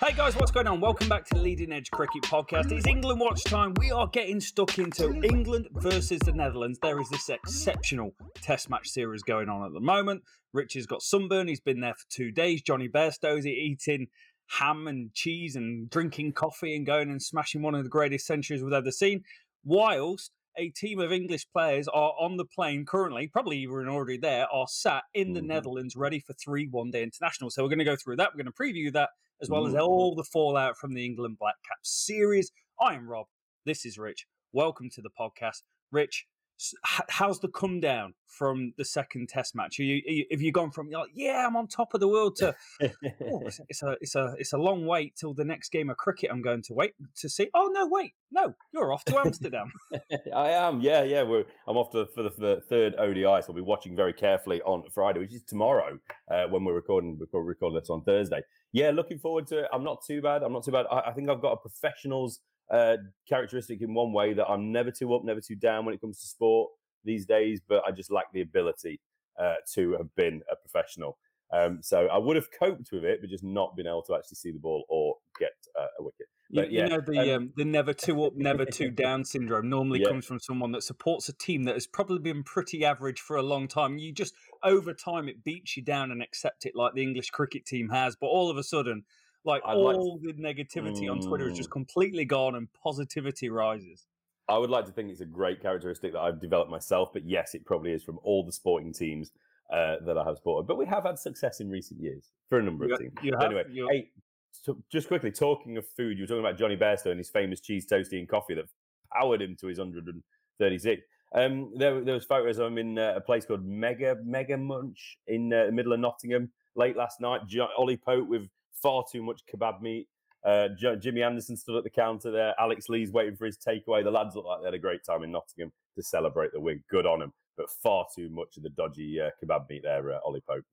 Hey guys, what's going on? Welcome back to the Leading Edge Cricket Podcast. It's England watch time. We are getting stuck into England versus the Netherlands. There is this exceptional Test match series going on at the moment. Rich has got sunburn. He's been there for two days. Jonny Bairstow's eating ham and cheese and drinking coffee and going and smashing one of the greatest centuries we've ever seen. Whilst a team of English players are on the plane currently, probably even already there, are sat in the Mhm. Netherlands ready for three one day internationals. So we're going to go through that. We're going to preview that as well as all the fallout from the England Black Caps series. I am Rob. This is Rich. Welcome to the podcast. Rich, how's the come down from the second test match? Are you, are you, have you gone from, like, yeah, I'm on top of the world to, oh, it's, it's a it's a it's a long wait till the next game of cricket I'm going to wait to see. Oh no, wait, no, you're off to Amsterdam. I am, yeah, yeah. We're, I'm off to, for, the, for the third ODI, so I'll be watching very carefully on Friday, which is tomorrow uh, when we're recording. We're recording this on Thursday. Yeah, looking forward to it. I'm not too bad. I'm not too bad. I, I think I've got a professional's uh, characteristic in one way that I'm never too up, never too down when it comes to sport these days, but I just lack the ability uh, to have been a professional. Um, so I would have coped with it, but just not been able to actually see the ball or get uh, a wicket. You, But you yeah, know the um, um, the never two up, never two down syndrome normally Yeah. comes from someone that supports a team that has probably been pretty average for a long time. You just over time it beats you down and accept it like the English cricket team has, but all of a sudden, like I'd like to- all the negativity on Twitter is just Mm. completely gone and positivity rises. I would like to think it's a great characteristic that I've developed myself, but yes, it probably is from all the sporting teams uh, that I have supported. But we have had success in recent years for a number You- of teams. have- anyway, hey, so just quickly talking of food, you were talking about Jonny Bairstow and his famous cheese toasty and coffee that powered him to his 136. Um, there, there was photos of him in uh, a place called Mega Mega Munch in uh, the middle of Nottingham late last night. Jo- Ollie Pope with far too much kebab meat. Uh, Jo- Jimmy Anderson stood at the counter there. Alex Lees waiting for his takeaway. The lads look like they had a great time in Nottingham to celebrate the win. Good on them, but far too much of the dodgy uh, kebab meat there, uh, Ollie Pope.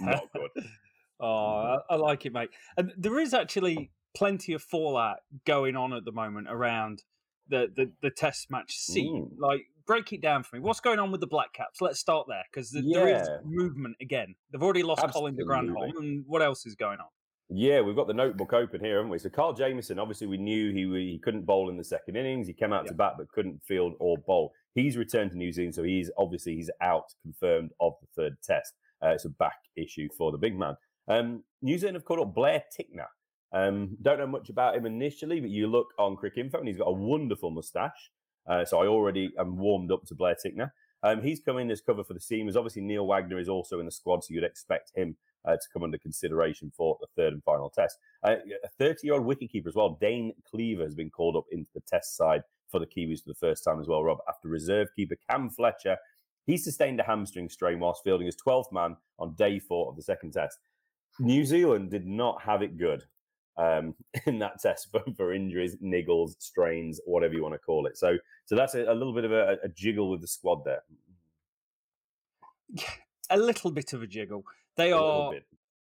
Not good. Oh, I, I like it, mate. And there is actually plenty of fallout going on at the moment around the the, the test match scene. Mm. Like, break it down for me. What's going on with the Black Caps? Let's start there because there is Yeah. movement again. They've already lost Colin de Absolutely. Grandhomme, and what else is going on? Yeah, we've got the notebook open here, haven't we? So Carl Jamieson, obviously, we knew he he couldn't bowl in the second innings. He came out to bat but couldn't field or bowl. He's returned to New Zealand, so he's obviously he's out, confirmed of the third test. Uh, it's a back issue for the big man. Um, New Zealand have called up Blair Tickner. Um, don't know much about him initially, but you look on Cricinfo and he's got a wonderful moustache. Uh, so I already am warmed up to Blair Tickner. Um, he's come in as cover for the Seamers. Obviously, Neil Wagner is also in the squad, so you'd expect him uh, to come under consideration for the third and final test. Uh, a 30 year old wicketkeeper as well, Dane Cleaver, has been called up into the test side for the Kiwis for the first time as well, Rob, after reserve keeper Cam Fletcher. He sustained a hamstring strain whilst fielding his 12th man on day four of the second test. New Zealand did not have it good um, in that test for, for injuries, niggles, strains, whatever you want to call it. So, so that's a, a little bit of a, a jiggle with the squad there. A little bit of a jiggle. They A are.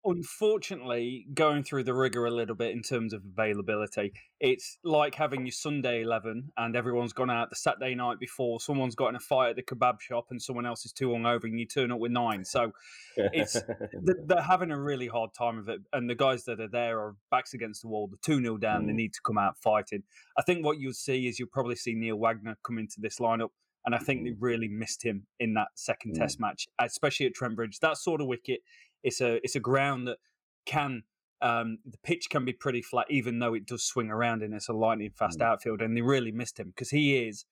Unfortunately going through the rigor a little bit in terms of availability. It's like having your Sunday 11 and everyone's gone out the Saturday night before, someone's got in a fight at the kebab shop and someone else is too hungover and you turn up with nine. So it's- th- they're having a really hard time of it. And the guys that are there are backs against the wall, the 2 0 down, they Mm. need to come out fighting. I think what you'll see is you'll probably see Neil Wagner come into this lineup. And I think they really missed him in that second Mm. test match, especially at Trent Bridge. That sort of wicket, it's a it's a ground that can um, the pitch can be pretty flat, even though it does swing around and it's a lightning fast Mm. outfield. And they really missed him because he is.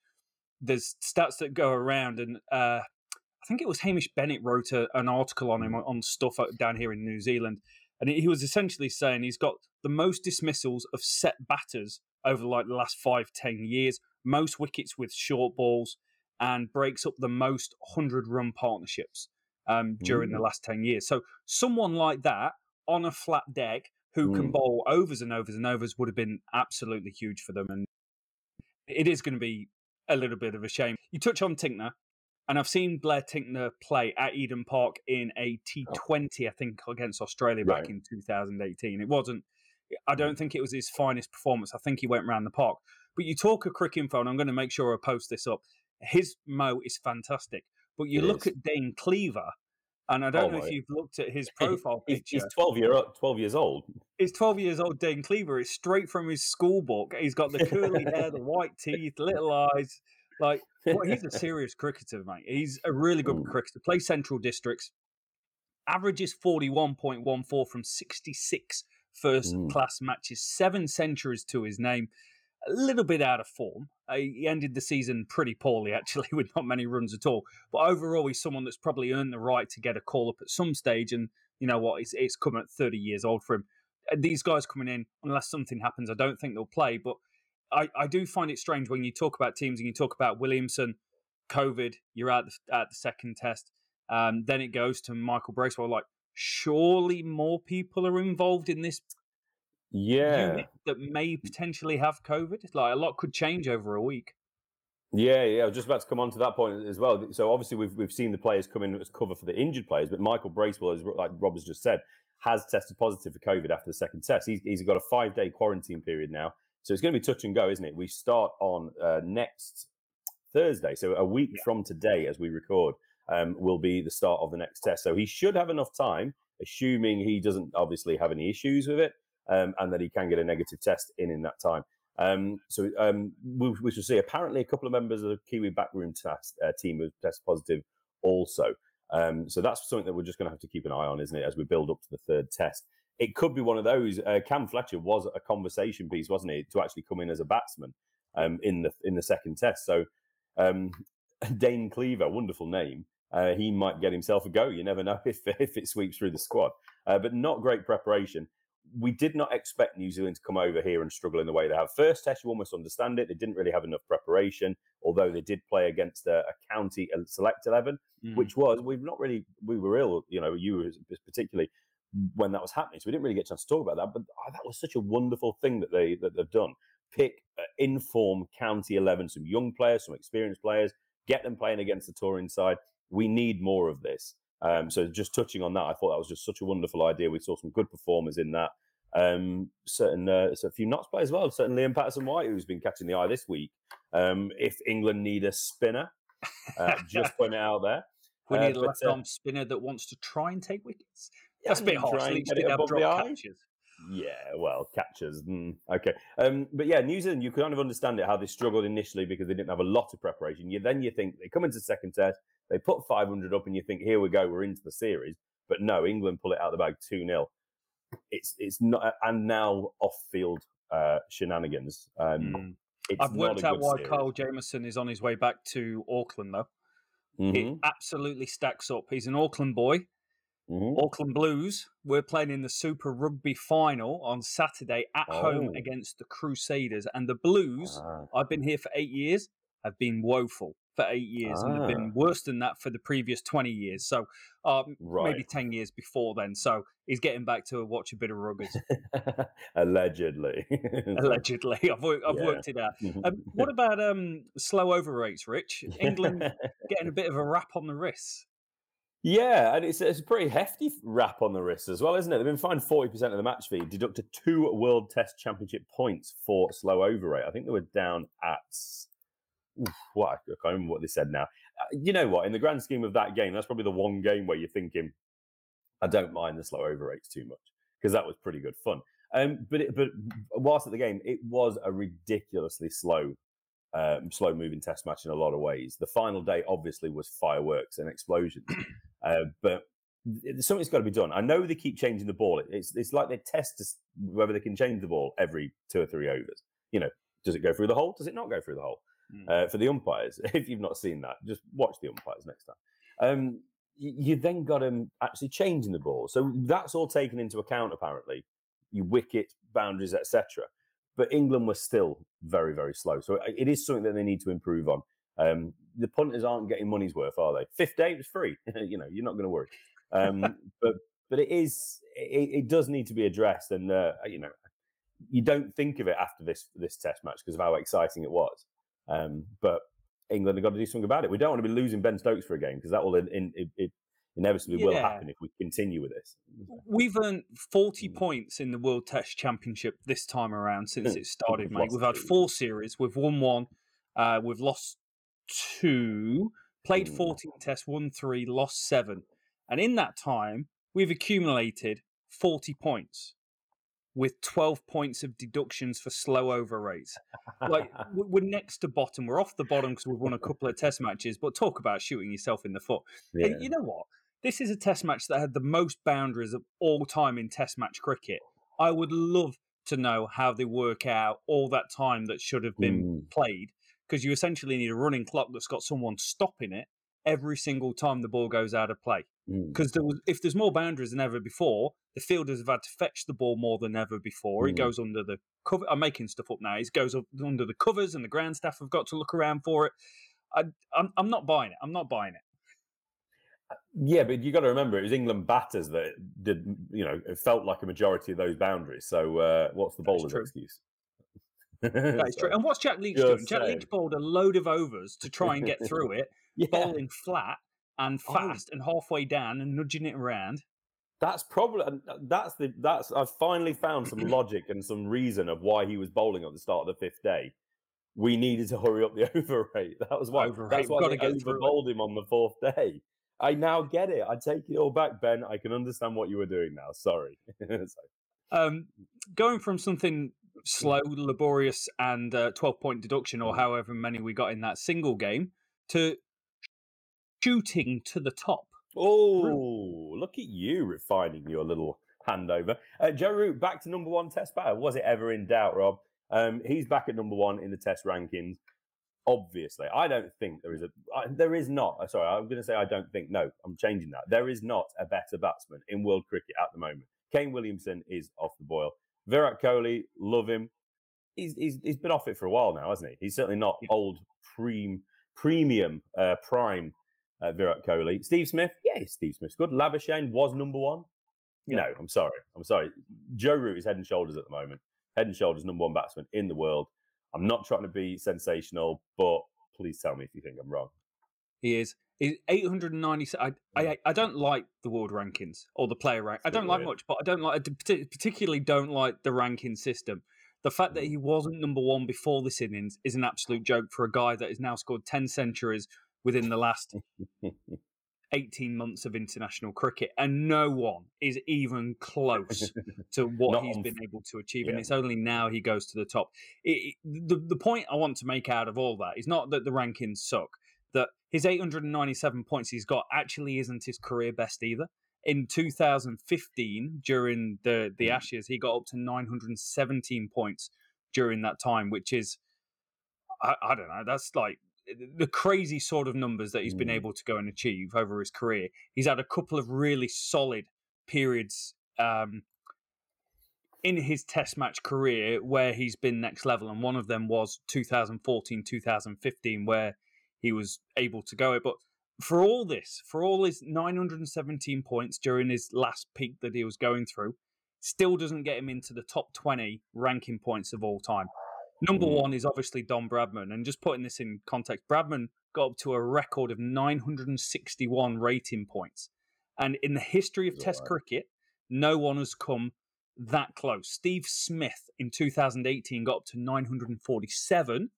There's stats that go around, and uh, I think it was Hamish Bennett wrote a, an article on him on, on stuff down here in New Zealand, and he was essentially saying he's got the most dismissals of set batters over like the last five ten years, most wickets with short balls, and breaks up the most hundred run partnerships um, during the Mm. last 10 years. So someone like that on a flat deck who can Mm. bowl overs and overs and overs would have been absolutely huge for them. And it is going to be a little bit of a shame. You touch on Tickner, and I've seen Blair Tickner play at Eden Park in a T20, I think, against Australia back Right. in 2018. It wasn't, I don't think it was his finest performance. I think he went round the park. But you talk of Cricinfo, and I'm going to make sure I post this up. His mo is fantastic. But you It look is. at Dane Cleaver, And I don't Oh know if you've looked at his profile He's, picture. he's twelve year twelve years old. He's 12 years old Dane Cleaver. It's straight from his school book. He's got the curly hair, the white teeth, little eyes. Like, well, he's a serious cricketer, mate. He's a really good Mm. cricketer. Plays Central Districts. Averages 41.14 from 66 first Mm. class matches. Seven centuries to his name. A little bit out of form. Uh, he ended the season pretty poorly, actually, with not many runs at all. But overall, he's someone that's probably earned the right to get a call up at some stage. And you know what? It's, it's coming at 30 years old for him. Uh, These guys coming in, unless something happens, I don't think they'll play. But I, I do find it strange when you talk about teams and you talk about Williamson, COVID, you're the, at the second test. Um, then it goes to Michael Bracewell. Like, surely more people are involved in this Yeah, that may potentially have COVID. It's like, a lot could change over a week. Yeah, yeah, I was just about to come on to that point as well. So obviously we've we've seen the players come in as cover for the injured players, but Michael Bracewell, as like Rob has just said, has tested positive for COVID after the second test. He's, he's got a five day quarantine period now, so it's going to be touch and go, isn't it? We start on uh, next Thursday, so a week Yeah. from today, as we record, um, will be the start of the next test. So he should have enough time, assuming he doesn't obviously have any issues with it, um, and that he can get a negative test in in that time. Um, so um, we, we shall see. Apparently, a couple of members of the Kiwi backroom test, uh, team have tested positive also. Um, so that's something that we're just going to have to keep an eye on, isn't it, as we build up to the third test? It could be one of those. Uh, Cam Fletcher was a conversation piece, wasn't he, to actually come in as a batsman um, in the in the second test. So Dane Cleaver, wonderful name. Uh, he might get himself a go. You never know if if it sweeps through the squad. Uh, but not great preparation we did not expect New Zealand to come over here and struggle in the way they have. First test, you almost understand it. They didn't really have enough preparation, although they did play against a, a county select 11, Mm. which was, we've not really, we were ill, you know, you particularly when that was happening. So we didn't really get a chance to talk about that. But oh, that was such a wonderful thing that, they, that they've done. Pick uh, inform county 11, some young players, some experienced players, get them playing against the touring side. We need more of this. Um, so just touching on that, I thought that was just such a wonderful idea. We saw some good performers in that. Um, certain, uh, so a few Notts play as well. Certainly, Liam Patterson White, who's been catching the eye this week. Um, if England need a spinner, uh, just putting it out there. we uh, need a but, left uh, arm spinner that wants to try and take wickets. Yeah, That's a bit harsh. At and least get did have drop catches. Yeah, well, catchers. Mm, okay, um, but yeah, New Zealand. You kind of understand it how they struggled initially because they didn't have a lot of preparation. You then you think they come into second test, they put 500 up, and you think, here we go, we're into the series. But no, England pull it out of the bag two 0 It's it's not, and now off field uh, shenanigans. Um, Mm. I've worked out why series. Carl Jamieson is on his way back to Auckland, though. Mhm, It absolutely stacks up. He's an Auckland boy. Mhm. Auckland Blues. We're playing in the Super Rugby final on Saturday at home Oh. against the Crusaders. And the Blues, Ah, I've been here for eight years, have been woeful for eight years and have been Ah. worse than that for the previous 20 years. So uh, maybe 10 years before then. So he's getting back to watch a bit of ruggers, Allegedly. allegedly. I've, worked, I've Yeah. worked it out. Um, what about um, slow over rates, Rich? England getting a bit of a rap on the wrists. Yeah, and it's, it's a pretty hefty rap on the wrist as well, isn't it? They've been fined 40% of the match fee, deducted two World Test Championship points for slow over rate. I think they were down at, oof, what, I can't remember what they said now. Uh, you know what? In the grand scheme of that game, that's probably the one game where you're thinking, I don't mind the slow over rates too much because that was pretty good fun. Um, but it, but whilst at the game, it was a ridiculously slow, um, slow moving test match in a lot of ways. The final day obviously was fireworks and explosions, uh, but something's got to be done. I know they keep changing the ball. It's it's like they test whether they can change the ball every two or three overs. You know, does it go through the hole? Does it not go through the hole? Mm. Uh, for the umpires, if you've not seen that, just watch the umpires next time. Um, you then got them actually changing the ball, so that's all taken into account. Apparently, you wicket boundaries, etc. But England was still very, very slow. So uh, it is something that they need to improve on. Um, the punters aren't getting money's worth, are they? Fifth day was free. you know, you're not going to worry. Um, but but it is it, it does need to be addressed, and uh, you know, you don't think of it after this this test match because of how exciting it was. Um, but England have got to do something about it. We don't want to be losing Ben Stokes for a game because that will in, in, it, it inevitably will happen if we continue with this. We've earned 40 Mm. points in the World Test Championship this time around since it started, mate. We've had four series. We've won one. Uh, we've lost two. Played Mm. 14 tests, won three, lost seven. And in that time, we've accumulated 40 points with 12 points of deductions for slow over rates. Like, we're next to bottom. We're off the bottom because we've won a couple of test matches, but talk about shooting yourself in the foot. Yeah. You know what? This is a test match that had the most boundaries of all time in test match cricket. I would love to know how they work out all that time that should have been mm. played because you essentially need a running clock that's got someone stopping it every single time the ball goes out of play. Because mm. if there's more boundaries than ever before, the fielders have had to fetch the ball more than ever before. Mm. He goes under the cover. I'm making stuff up now. He goes under the covers, and the ground staff have got to look around for it. I, I'm, I'm not buying it. I'm not buying it. Yeah, but you got to remember it was England batters that did. You know, it felt like a majority of those boundaries. So uh, what's the bowler's excuse? That is true. And what's Jack Leach doing? Saying. Jack Leach bowled a load of overs to try and get through it, yeah. bowling flat and oh. fast oh. and halfway down and nudging it around. That's probably that's the that's I've finally found some logic and some reason of why he was bowling at the start of the fifth day. We needed to hurry up the over rate. That was why. Over that's why they over bowled him on the fourth day. I now get it. I take it all back, Ben. I can understand what you were doing now. Sorry. um, going from something slow, laborious, and uh, 12 point deduction, or mm. however many we got in that single game, to shooting to the top. Oh, look at you refining your little handover. Uh, Joe Root back to number one test batter. Was it ever in doubt, Rob? Um, he's back at number one in the test rankings obviously, I don't think there is a I, there is not. Uh, sorry, I'm going to say I don't think. No, I'm changing that. There is not a better batsman in world cricket at the moment. Kane Williamson is off the boil. Virat Kohli, love him. He's he's, he's been off it for a while now, hasn't he? He's certainly not old prem, premium uh, prime uh, Virat Kohli. Steve Smith, yeah, Steve Smith's good. Labuschagne was number one. Yeah. No, I'm sorry. I'm sorry. Joe Root is head and shoulders at the moment. Head and shoulders number one batsman in the world. I'm not trying to be sensational, but please tell me if you think I'm wrong. He is. He's 890. I, I, I don't like the world rankings or the player rank. I don't like much, but I don't like. I particularly don't like the ranking system. The fact that mm. he wasn't number one before this innings is an absolute joke for a guy that has now scored 10 centuries within the last 18 months of international cricket, and no one is even close to what he's been able to achieve. Yeah. And it's only now he goes to the top. It, it, the, the point I want to make out of all that is not that the rankings suck, that his 897 points he's got actually isn't his career best either. In 2015, during the, the mm. Ashes, he got up to 917 points during that time, which is, I, I don't know, that's like the crazy sort of numbers that he's been mm. able to go and achieve over his career. He's had a couple of really solid periods um, in his test match career where he's been next level, and one of them was 2014 2015, where he was able to go it. But for all this, for all his 917 points during his last peak that he was going through, still doesn't get him into the top 20 ranking points of all time. Number mm. one is obviously Don Bradman. And just putting this in context, Bradman got up to a record of 961 rating points. And in the history of Test right. cricket, no one has come that close. Steve Smith in 2018 got up to 947,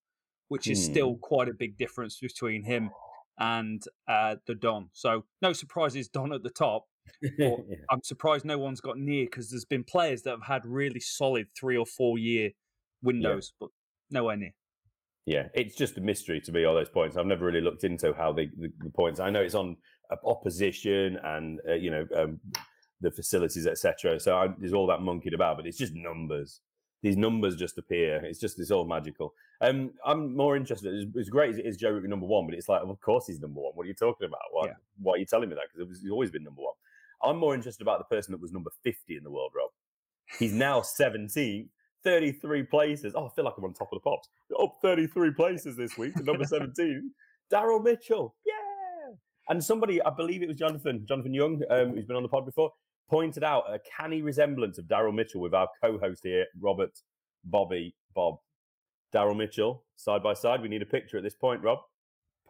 which is still hmm. quite a big difference between him and uh, the Don. So no surprises, Don at the top. yeah. I'm surprised no one's got near because there's been players that have had really solid three or four year windows, yeah. but nowhere near. Yeah, it's just a mystery to me. All those points, I've never really looked into how the, the, the points. I know it's on opposition and uh, you know um, the facilities, etc. So I, there's all that monkeyed about, but it's just numbers. These numbers just appear. It's just it's all magical. Um, I'm more interested. It's, it's great as it is Joe Root number one, but it's like, well, of course he's number one. What are you talking about? Why, yeah. why are you telling me that? Because he's always been number one. I'm more interested about the person that was number 50 in the world, Rob. He's now 17th 33 places. Oh, I feel like I'm on top of the pops. Up 33 places this week to number 17. Daryl Mitchell. Yeah. And somebody, I believe it was Jonathan, Jonathan Young, um, who's been on the pod before, pointed out a canny resemblance of Daryl Mitchell with our co-host here, Robert, Bobby, Bob. Daryl Mitchell, side by side. We need a picture at this point, Rob.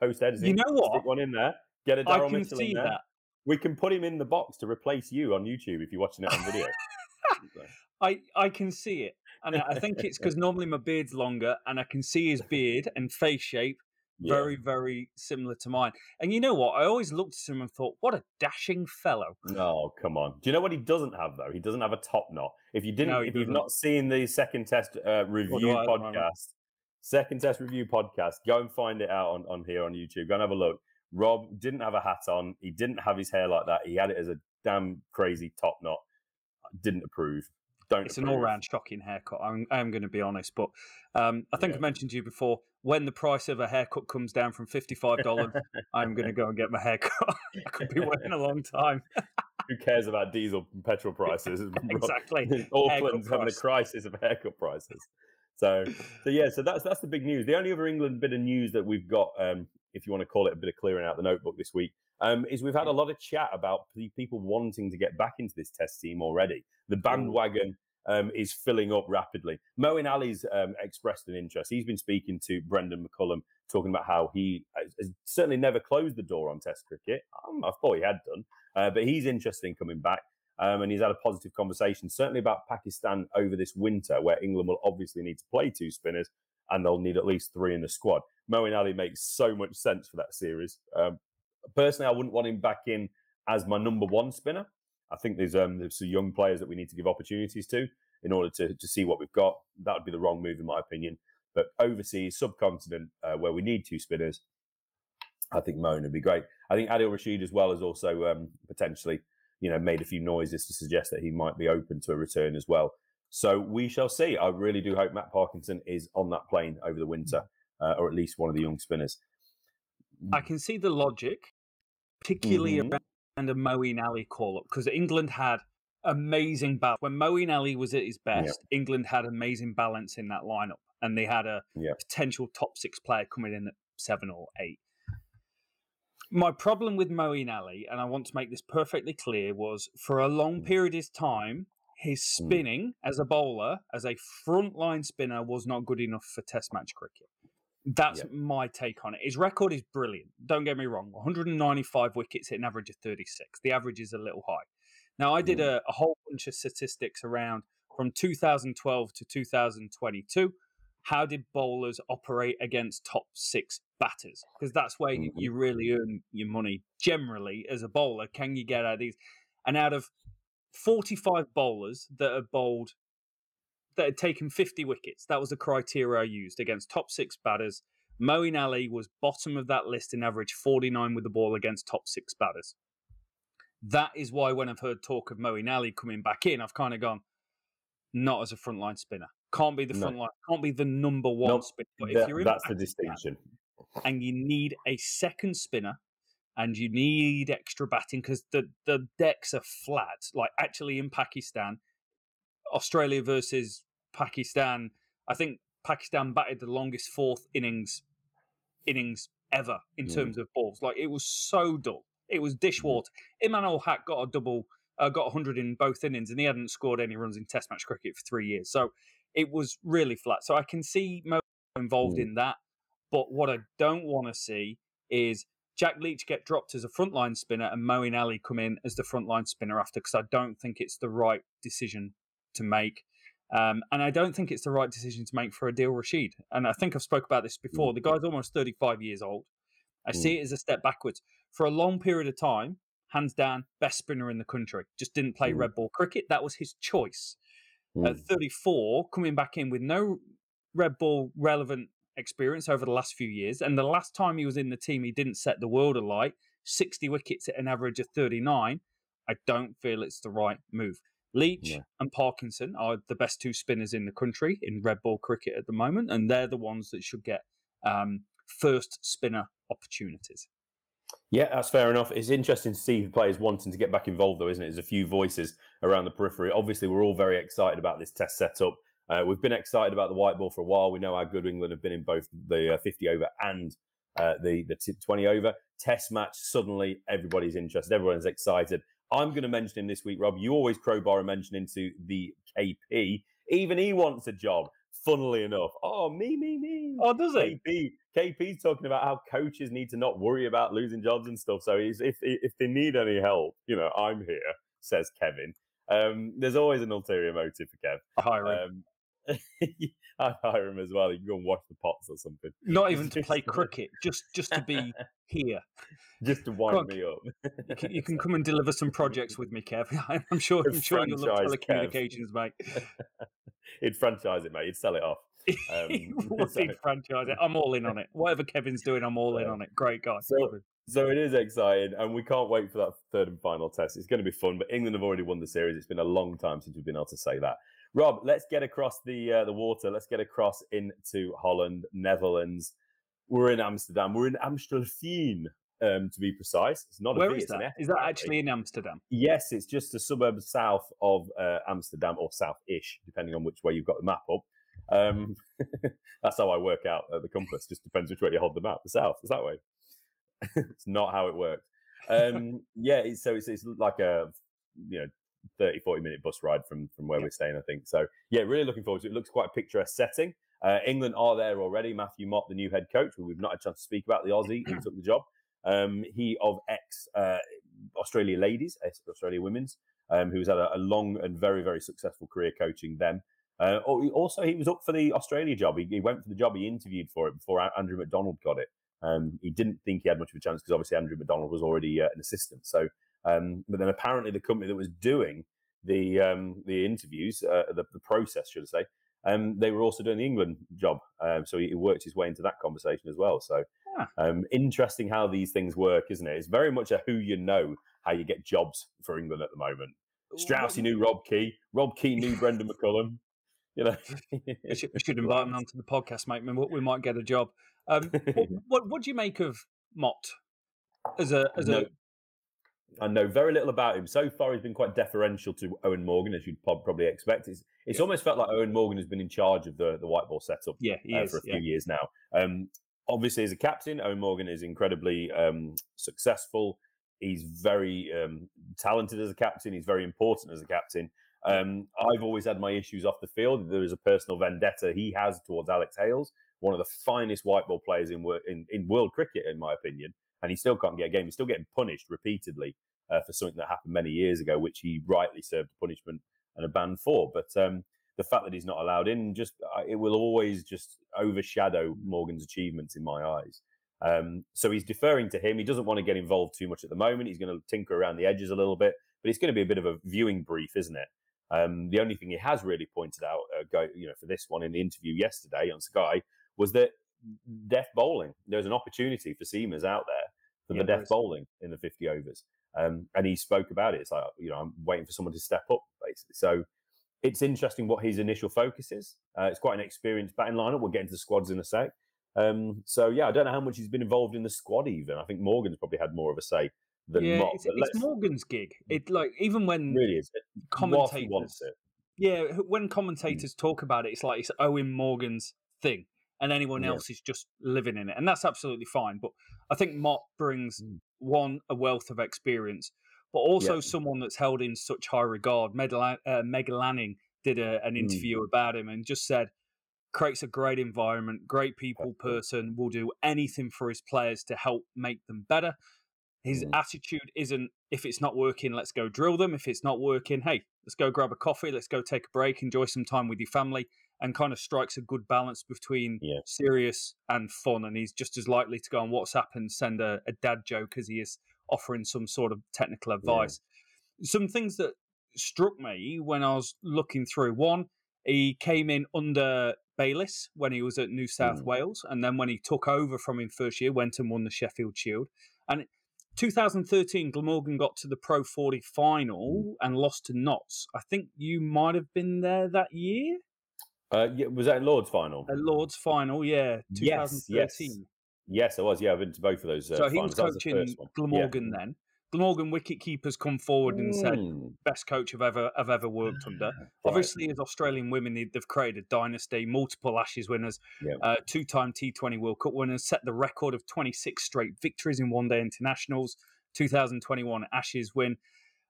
Post editing. You know what? Stick one in there. Get a Daryl Mitchell in there. That. We can put him in the box to replace you on YouTube if you're watching it on video. I I can see it and I think it's because normally my beard's longer and I can see his beard and face shape yeah. very, very similar to mine. And you know what? I always looked at him and thought, what a dashing fellow. No, come on. Do you know what he doesn't have though? He doesn't have a top knot. If you didn't, no, if you've not seen the second test uh, review podcast, second test review podcast, go and find it out on, on here on YouTube. Go and have a look. Rob didn't have a hat on. He didn't have his hair like that. He had it as a damn crazy top knot. Didn't approve. Don't. It's approve. an all-round shocking haircut. I'm, I'm going to be honest, but um, I think yeah. I mentioned to you before. When the price of a haircut comes down from fifty-five dollars, I'm going to go and get my haircut. I could be waiting a long time. Who cares about diesel and petrol prices? exactly. Auckland's having a crisis of haircut prices. So, so yeah, so that's that's the big news. The only other England bit of news that we've got, um, if you want to call it a bit of clearing out the notebook this week, um, is we've had a lot of chat about people wanting to get back into this test team already. The bandwagon um, is filling up rapidly. Moeen Ali's um, expressed an interest. He's been speaking to Brendon McCullum, talking about how he has certainly never closed the door on Test cricket. Um, I thought he had done, uh, but he's interested in coming back. Um, and he's had a positive conversation, certainly about Pakistan over this winter, where England will obviously need to play two spinners and they'll need at least three in the squad. Moeen Ali makes so much sense for that series. Um, personally, I wouldn't want him back in as my number one spinner. I think there's um, there's some young players that we need to give opportunities to in order to to see what we've got. That would be the wrong move in my opinion. But overseas, subcontinent, uh, where we need two spinners, I think Moeen would be great. I think Adil Rashid as well has also um, potentially, you know, made a few noises to suggest that he might be open to a return as well. So we shall see. I really do hope Matt Parkinson is on that plane over the winter, uh, or at least one of the young spinners. I can see the logic, particularly mm-hmm. around a Moeen Ali call up, because England had amazing balance. When Moeen Ali was at his best. England had amazing balance in that lineup, and they had a potential top six player coming in at seven or eight. My problem with Moeen Ali, and I want to make this perfectly clear, was for a long mm. period of time, his mm. spinning as a bowler, as a frontline spinner, was not good enough for Test match cricket. That's yep. my take on it. His record is brilliant. Don't get me wrong. 195 wickets at an average of 36. The average is a little high. Now, I did a, a whole bunch of statistics around from 2012 to 2022. How did bowlers operate against top six batters? Because that's where mm-hmm. you really earn your money generally as a bowler. Can you get out of these? And out of 45 bowlers that have bowled that had taken 50 wickets. That was the criteria I used against top six batters. Moeen Ali was bottom of that list in average 49 with the ball against top six batters. That is why when I've heard talk of Moeen Ali coming back in, I've kind of gone, not as a frontline spinner. Can't be the no. line, can't be the number one nope. spinner. But if you're in that's the distinction. And you need a second spinner and you need extra batting because the, the decks are flat. Like actually in Pakistan, Australia versus Pakistan. I think Pakistan batted the longest fourth innings innings ever in terms of balls. Like it was so dull. It was dishwater. Imam-ul-Haq got a double, uh, got 100 in both innings, and he hadn't scored any runs in Test match cricket for three years. So it was really flat. So I can see Mo involved mm. in that. But what I don't want to see is Jack Leach get dropped as a frontline spinner and Moeen Ali come in as the frontline spinner after because I don't think it's the right decision to make. Um, and I don't think it's the right decision to make for Adil Rashid. And I think I've spoke about this before. The guy's almost 35 years old. I mm. see it as a step backwards. For a long period of time, hands down, best spinner in the country. Just didn't play mm. red ball cricket. That was his choice. Mm. At 34, coming back in with no red ball relevant experience over the last few years. And the last time he was in the team, he didn't set the world alight. 60 wickets at an average of 39. I don't feel it's the right move. Leach yeah. and Parkinson are the best two spinners in the country in red ball cricket at the moment, and they're the ones that should get um, first spinner opportunities. Yeah, that's fair enough. It's interesting to see the players wanting to get back involved, though, isn't it? There's a few voices around the periphery. Obviously, we're all very excited about this test setup. Uh, we've been excited about the white ball for a while. We know how good England have been in both the uh, 50 over and uh, the the 20 over test match. Suddenly, everybody's interested. Everyone's excited. I'm going to mention him this week, Rob. You always crowbar a mention into the KP. Even he wants a job. Funnily enough, oh me, me, me. Oh, does he? KP, KP's talking about how coaches need to not worry about losing jobs and stuff. So if if they need any help, you know, I'm here. Says Kevin. Um, there's always an ulterior motive for Kev. Hiring. Um, I hire him as well. You can go and wash the pots or something. Not even to play cricket, just just to be here. Just to wind me up. you, can, you can come and deliver some projects with me, Kev. I'm sure. I'm sure you'll love telecommunications, Kev. mate. He'd franchise it, mate. He'd sell it off. Um, so, franchise it. I'm all in on it. Whatever Kevin's doing, I'm all in on it. Great guy. So, so it is exciting, and we can't wait for that third and final test. It's going to be fun. But England have already won the series. It's been a long time since we've been able to say that. Rob, let's get across the uh, the water. Let's get across into Holland, Netherlands. We're in Amsterdam. We're in Amstelveen, um, to be precise. It's not Where a V, is that? Is that actually in Amsterdam? Yes, it's just a suburb south of uh, Amsterdam or south-ish, depending on which way you've got the map up. Um, that's how I work out uh, the compass. Just depends which way you hold the map. The south is that way. it's not how it works. Um, yeah, it's, so it's, it's like a you know 30, 40 minute bus ride from from where yeah. we're staying, I think. So yeah, really looking forward to it. It looks quite a picturesque setting. Uh, England are there already. Matthew Mott, the new head coach, who we've not had a chance to speak about, the Aussie who took the job. Um, he of ex uh, Australia ladies, Australia women's, um, who's had a, a, long and very very successful career coaching them. Uh, oh, also, he was up for the Australia job. He, he, went for the job. He interviewed for it before Andrew McDonald got it. Um, he didn't think he had much of a chance because obviously Andrew McDonald was already uh, an assistant. So, um, but then apparently the company that was doing the um, the interviews, uh, the, the, process, should I say, um, they were also doing the England job. Um, so he worked his way into that conversation as well. So yeah. um, interesting how these things work, isn't it? It's very much a who you know how you get jobs for England at the moment. Strauss, knew Rob Key. Rob Key knew Brendon McCullum. You know, we, should, we should invite him onto the podcast, mate. We might get a job. Um, what, what, what do you make of Mott as a as no, a I know very little about him. So far, he's been quite deferential to Eoin Morgan, as you'd probably expect. It's, it's yeah. almost felt like Eoin Morgan has been in charge of the, the white ball setup yeah, uh, for a few yeah. years now. Um, obviously, as a captain, Eoin Morgan is incredibly um, successful. He's very um, talented as a captain. He's very important as a captain. Um, I've always had my issues off the field. There is a personal vendetta he has towards Alex Hales, one of the finest white ball players in, in, in world cricket, in my opinion and he still can't get a game. He's still getting punished repeatedly uh, for something that happened many years ago, which he rightly served a punishment and a ban for. But um, the fact that he's not allowed in just uh, it will always just overshadow Morgan's achievements in my eyes. Um, so he's deferring to him. He doesn't want to get involved too much at the moment. He's going to tinker around the edges a little bit, but it's going to be a bit of a viewing brief, isn't it? Um, the only thing he has really pointed out, uh, go, you know, for this one in the interview yesterday on Sky was that death bowling. There's an opportunity for seamers out there for yeah, the death bowling in the 50 overs. Um, and he spoke about it. It's like, you know, I'm waiting for someone to step up, basically. So it's interesting what his initial focus is. Uh, it's quite an experienced batting lineup. We'll get into the squads in a sec. Um, so yeah, I don't know how much he's been involved in the squad. Even I think Morgan's probably had more of a say than yeah, Mott. It's, it's Morgan's gig. It like even when really is commentators, yeah, when commentators mm. talk about it, it's like it's Eoin Morgan's thing and anyone yeah. else is just living in it, and that's absolutely fine. But I think Mott brings mm. one a wealth of experience, but also yeah. someone that's held in such high regard. Meg, uh, Meg Lanning did a, an mm. interview mm. about him and just said creates a great environment, great people person, will do anything for his players to help make them better. His mm. attitude isn't if it's not working, let's go drill them. If it's not working, hey, let's go grab a coffee, let's go take a break, enjoy some time with your family and kind of strikes a good balance between yeah. serious and fun. And he's just as likely to go on WhatsApp and send a, a dad joke as he is offering some sort of technical advice. Yeah. Some things that struck me when I was looking through one, he came in under Bayliss when he was at New South mm. Wales, and then when he took over from him first year, went and won the Sheffield Shield. And 2013, Glamorgan got to the Pro 40 final mm. and lost to Notts. I think you might have been there that year. Uh, yeah, was that Lord's final? A Lord's final, yeah, 2013. Yes, yes. yes, I was. Yeah, I've been to both of those. Uh, so he was coaching Glamorgan yeah. then. Glamorgan wicket keepers come forward and mm. said, "Best coach I've ever I've ever worked under." Right. Obviously, as Australian women, they've created a dynasty. Multiple Ashes winners, yeah. uh, two-time T20 World Cup winners, set the record of 26 straight victories in one-day internationals. 2021 Ashes win.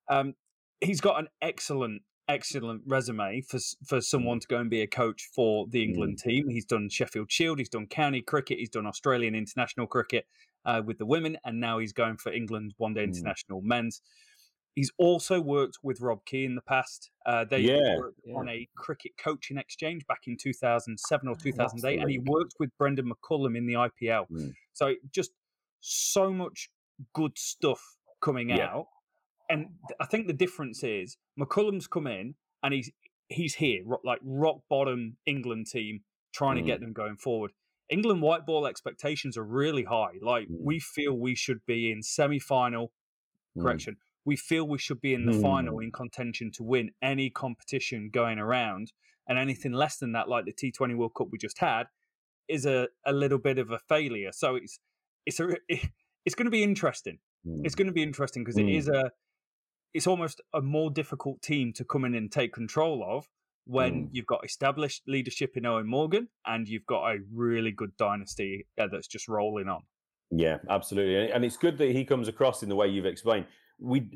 Um, he's got an excellent excellent resume for for someone to go and be a coach for the England mm. team. He's done Sheffield Shield, he's done county cricket, he's done Australian international cricket uh, with the women, and now he's going for England one day mm. international men's. He's also worked with Rob Key in the past. Uh, they Yeah, worked yeah. on a cricket coaching exchange back in 2007 or Ah, that's 2008, and he worked with Brendon McCullum in the IPL. Mm. So just so much good stuff coming Yeah. out. And I think the difference is McCullum's come in and he's he's here, like rock bottom England team, trying to Mm. get them going forward. England white ball expectations are really high. Like Mm. we feel we should be in semi final. Mm. Correction. We feel we should be in the final Mm. in contention to win any competition going around, and anything less than that, like the T20 World Cup we just had, is a, a little bit of a failure. So it's it's a it's going to be interesting. Mm. It's going to be interesting because it Mm. is a it's almost a more difficult team to come in and take control of when Mm. you've got established leadership in Eoin Morgan and you've got a really good dynasty uh, that's just rolling on. Yeah, absolutely, and- it's good that he comes across in the way you've explained. We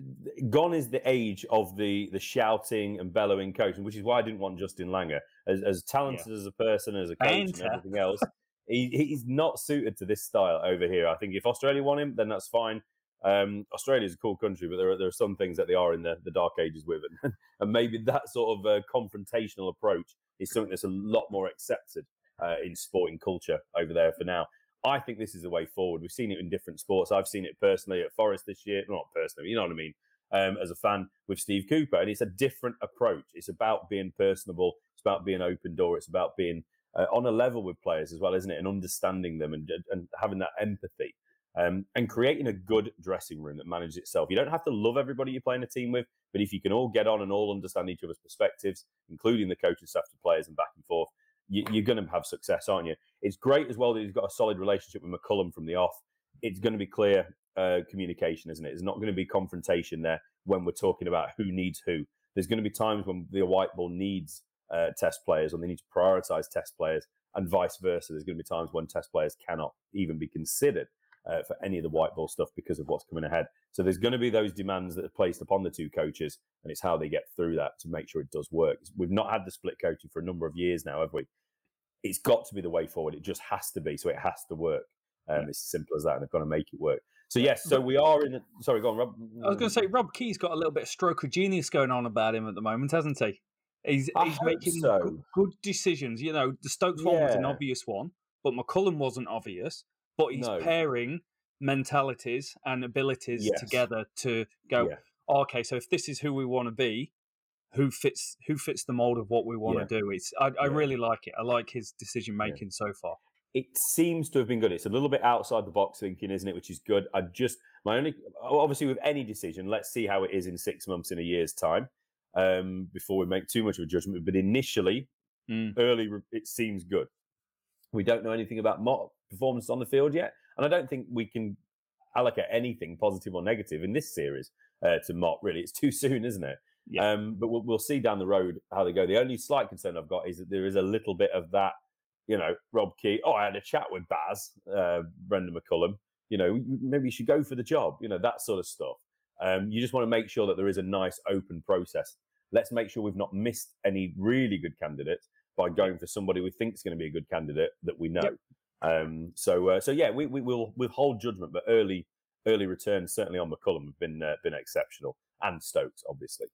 gone is the age of the the shouting and bellowing coach, which is why I didn't want Justin Langer as as talented as a person, as a coach, and everything else. He, he's not suited to this style over here. I think if Australia want him, then that's fine. Um, Australia is a cool country, but there are, there are some things that they are in the, the dark ages with, and, and maybe that sort of uh, confrontational approach is something that's a lot more accepted uh, in sporting culture over there for now. I think this is the way forward. We've seen it in different sports. I've seen it personally at Forest this year. Not personally, you know what I mean. Um, as a fan with Steve Cooper, and it's a different approach. It's about being personable. It's about being open door. It's about being uh, on a level with players as well, isn't it? And understanding them and and having that empathy. Um, and creating a good dressing room that manages itself. You don't have to love everybody you're playing a team with, but if you can all get on and all understand each other's perspectives, including the coaching staff to players and back and forth, you, you're going to have success, aren't you? It's great as well that he's got a solid relationship with McCullum from the off. It's going to be clear uh, communication, isn't it? There's not going to be confrontation there when we're talking about who needs who. There's going to be times when the white ball needs uh, test players and they need to prioritize test players, and vice versa. There's going to be times when test players cannot even be considered uh, for any of the white ball stuff because of what's coming ahead. So there's going to be those demands that are placed upon the two coaches, and it's how they get through that to make sure it does work. We've not had the split coaching for a number of years now, have we? It's got to be the way forward. It just has to be. So it has to work. Um, It's as simple as that, and they've got to make it work. So yes, so we are in. The, sorry, go on, Rob. I was going to say Rob Key's got a little bit of stroke of genius going on about him at the moment, hasn't he? He's he's making so. good, good decisions. You know, the Stokes one was an obvious one, but McCullum wasn't obvious. But he's No. pairing mentalities and abilities Yes. together to go. Yeah. "Oh, okay, so if this is who we want to be, who fits who fits the mold of what we want Yeah. to do? It's I, I Yeah. really like it. I like his decision making so far. it seems to have been good. It's a little bit outside the box thinking, isn't it? Which is good. I just my only obviously with any decision, let's see how it is in six months in a year's time um, before we make too much of a judgment. But initially, Mm. early, it seems good. We don't know anything about Mott performance on the field yet, and I don't think we can allocate anything positive or negative in this series uh, to Mott. Really, it's too soon, isn't it? Yeah. Um, but we'll, we'll see down the road how they go. The only slight concern I've got is that there is a little bit of that you know, Rob Key. Oh, I had a chat with Baz, uh, Brendon McCullum. You know, maybe you should go for the job. You know, that sort of stuff. Um, you just want to make sure that there is a nice open process. Let's make sure we've not missed any really good candidates by going for somebody we think is going to be a good candidate that we know. Yep. Um, so, uh, so yeah, we, we will withhold judgment, but early early returns certainly on McCullum have been uh, been exceptional, and Stokes obviously.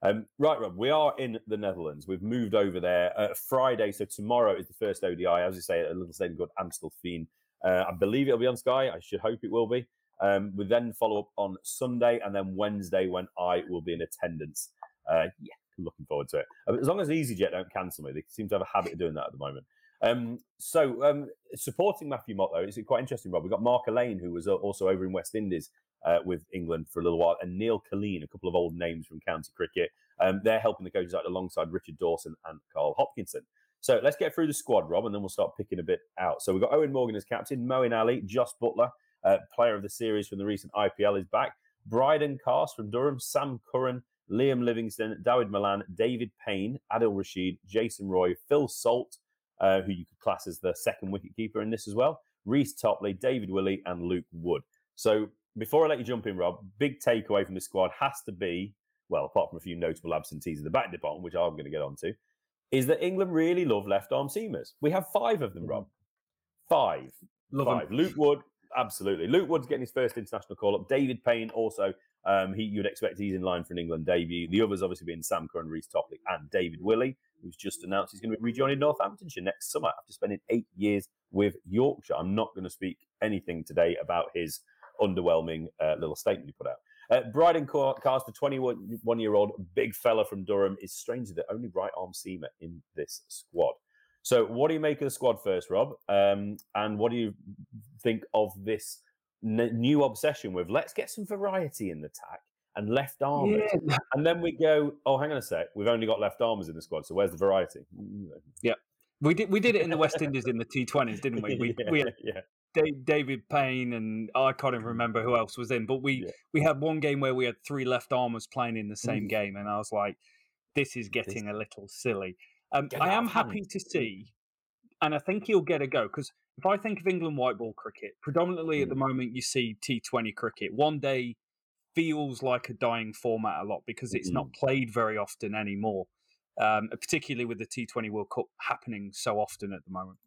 Um, right, Rob, we are in the Netherlands. We've moved over there uh, Friday, so tomorrow is the first ODI, as you say, a little stadium called Amstelveen. Uh, I believe it'll be on Sky. I should hope it will be. Um, we then follow up on Sunday and then Wednesday when I will be in attendance. Uh, yeah, looking forward to it. As long as EasyJet don't cancel me, they seem to have a habit of doing that at the moment. Um, so, um, supporting Matthew Mott, though, it's quite interesting, Rob. We've got Mark Alleyne, who was uh, also over in West Indies uh, with England for a little while, and Neil Killeen, a couple of old names from county cricket. Um, they're helping the coaches out alongside Richard Dawson and Carl Hopkinson. So let's get through the squad, Rob, and then we'll start picking a bit out. So we've got Eoin Morgan as captain, Moeen Ali, Jos Buttler, uh, player of the series from the recent IPL, is back. Brydon Carse from Durham, Sam Curran, Liam Livingstone, Dawid Malan, David Payne, Adil Rashid, Jason Roy, Phil Salt, uh, who you could class as the second wicketkeeper in this as well, Reece Topley, David Willey, and Luke Wood. So before I let you jump in, Rob, big takeaway from this squad has to be, well, apart from a few notable absentees in the back department, which I'm going to get onto, is that England really love left arm seamers. We have five of them, Rob. Five. Love five. 'em. Luke Wood, absolutely. Luke Wood's getting his first international call up. David Payne also. Um, he you'd expect he's in line for an England debut. The others obviously being Sam Curran, Reece Topley, and David Willey, who's just announced he's going to be rejoining Northamptonshire next summer after spending eight years with Yorkshire. I'm not going to speak anything today about his underwhelming uh, little statement he put out. Uh, Brydon Carse, the 21 year old big fella from Durham, is strangely the only right arm seamer in this squad. So, what do you make of the squad first, Rob? Um, and what do you think of this n- new obsession with let's get some variety in the attack and left armers? Yeah. And then we go, oh, hang on a sec, we've only got left armers in the squad, so where's the variety? Yeah. We did we did it in the West Indies in the T20s, didn't we? We, yeah, we had yeah. David Payne and I can't even remember who else was in, but we Yeah. we had one game where we had three left armers playing in the same Mm. game, and I was like, this is getting a little silly. Um, I am happy to see, and I think he'll get a go because if I think of England white ball cricket, predominantly at the moment you see T20 cricket. One day feels like a dying format a lot because it's not played very often anymore, um, particularly with the T20 World Cup happening so often at the moment.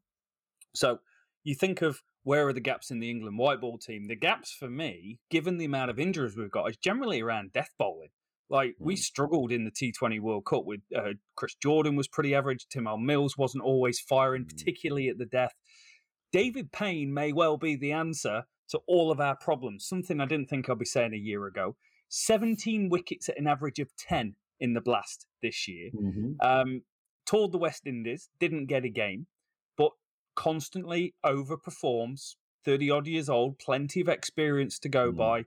So you think of where are the gaps in the England white ball team? The gaps for me, given the amount of injuries we've got, is generally around death bowling. Like we Mm. struggled in the T20 World Cup with uh, Chris Jordan was pretty average. Tymal Mills wasn't always firing, Mm. particularly at the death. David Payne may well be the answer to all of our problems. Something I didn't think I'd be saying a year ago. 17 wickets at an average of 10 in the blast this year. Mhm. Um, toured the West Indies, didn't get a game, but constantly overperforms. 30 odd years old, plenty of experience to go Mm. by.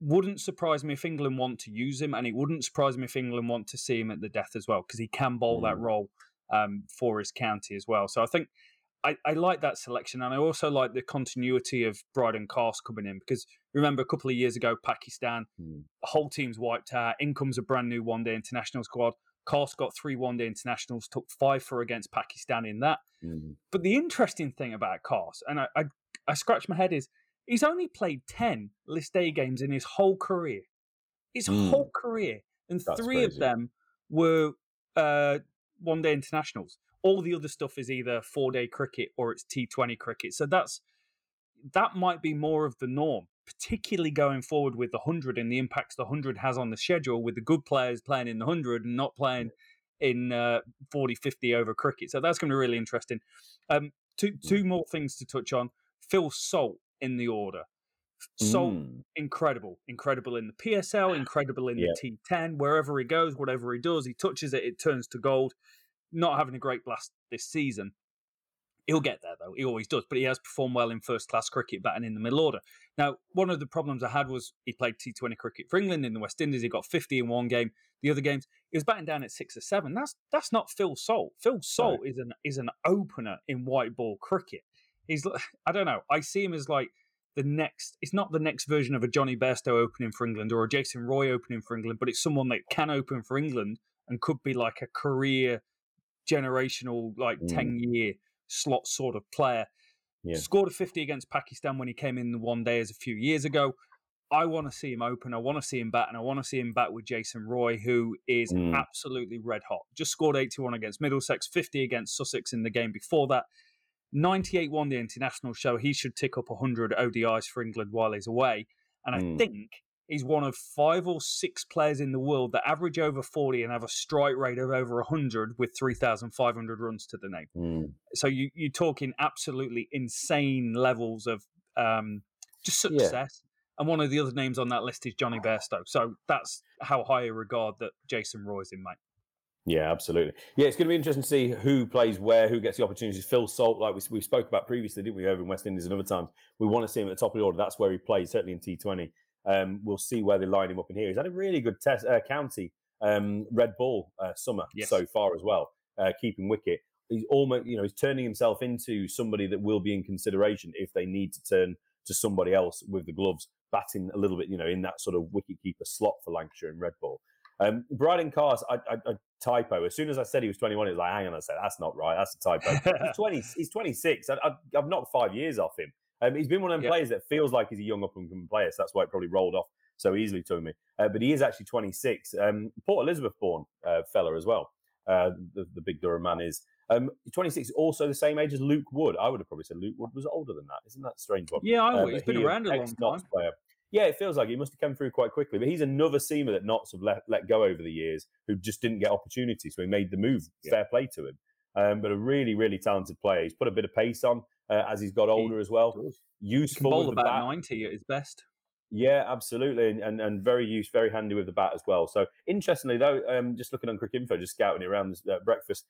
Wouldn't surprise me if England want to use him, and it wouldn't surprise me if England want to see him at the death as well, because he can bowl that Mm. role um, for his county as well. So I think I, I like that selection, and I also like the continuity of Brydon Carse coming in because remember a couple of years ago, Pakistan, Mm. whole team's wiped out. In comes a brand new one day international squad. Carse got three one day internationals, took five for against Pakistan in that. Mm. But the interesting thing about Carse, and I, I, I scratch my head, is he's only played 10 list A games in his whole career. His Mm. whole career. And That's three of them were uh, one day internationals. All the other stuff is either four day cricket or it's T20 cricket. So that's that might be more of the norm, particularly going forward with the 100 and the impacts the 100 has on the schedule with the good players playing in the 100 and not playing in uh, 40, 50 over cricket. So that's going to be really interesting. Um, two, two more things to touch on. Phil Salt in the order. Salt, Mm. incredible. Incredible in the PSL, incredible in Yeah. the T10. Wherever he goes, whatever he does, he touches it, it turns to gold. Not having a great blast this season. He'll get there though. He always does, but he has performed well in first class cricket, batting in the middle order. Now, one of the problems I had was he played T20 cricket for England in the West Indies. He got 50 in one game. The other games, he was batting down at six or seven. That's that's not Phil Salt. Phil Salt is an is an opener in white ball cricket. He's I don't know. I see him as like the next. It's not the next version of a Jonny Bairstow opening for England or a Jason Roy opening for England, but it's someone that can open for England and could be like a career generational, like Mm. 10 year slot sort of player. Yeah. Scored a 50 against Pakistan when he came in the one day as a few years ago. I want to see him open. I want to see him bat, and I want to see him bat with Jason Roy, who is Mm. absolutely red hot. Just scored 81 against Middlesex, 50 against Sussex in the game before that. 98 won the international show. He should tick up 100 ODIs for England while he's away. And I Mm. think he's one of five or six players in the world that average over 40 and have a strike rate of over 100 with 3,500 runs to the name. Mm. So you, you're talking absolutely insane levels of um, just Yeah. success. And one of the other names on that list is Jonny Bairstow. So that's how high a regard that Jason Roy's in, mate. Yeah, absolutely. Yeah, it's going to be interesting to see who plays where, who gets the opportunities. Phil Salt, like we, we spoke about previously, didn't we, over in West Indies and other times. We want to see him at the top of the order. That's where he plays, certainly in T20. Um, we'll see where they line him up in here. He's had a really good test, uh, county um, red ball uh, summer Yes. so far as well, uh, keeping wicket. He's almost, you know, he's turning himself into somebody that will be in consideration if they need to turn to somebody else with the gloves, batting a little bit, you know, in that sort of wicket keeper slot for Lancashire and red ball. Um, Brydon Carse, I, I, I typo. As soon as I said he was 21, it was like, hang on I said that's not right. That's a typo. he's 20. He's 26. I, I've knocked five years off him. Um, he's been one of them Yeah. players that feels like he's a young up and coming player, so that's why it probably rolled off so easily to me. Uh, but he is actually 26. Um, Port Elizabeth born uh, fella as well. Uh, the, the big Durham man is. Um, 26, also the same age as Luke Wood. I would have probably said Luke Wood was older than that. Isn't that strange one? Yeah, I Uh, would. He's been he, around a long time. Player. Yeah, it feels like he must have come through quite quickly. But he's another seamer that Notts have let, let go over the years who just didn't get opportunities. So he made the move. Yeah. Fair play to him. Um, but a really, really talented player. He's put a bit of pace on uh, as he's got older as well. Useful bowl about bat. 90 at his best. Yeah, absolutely, and, and and very use, very handy with the bat as well. So interestingly, though, um, just looking on Cricinfo, just scouting it around this, uh, breakfast,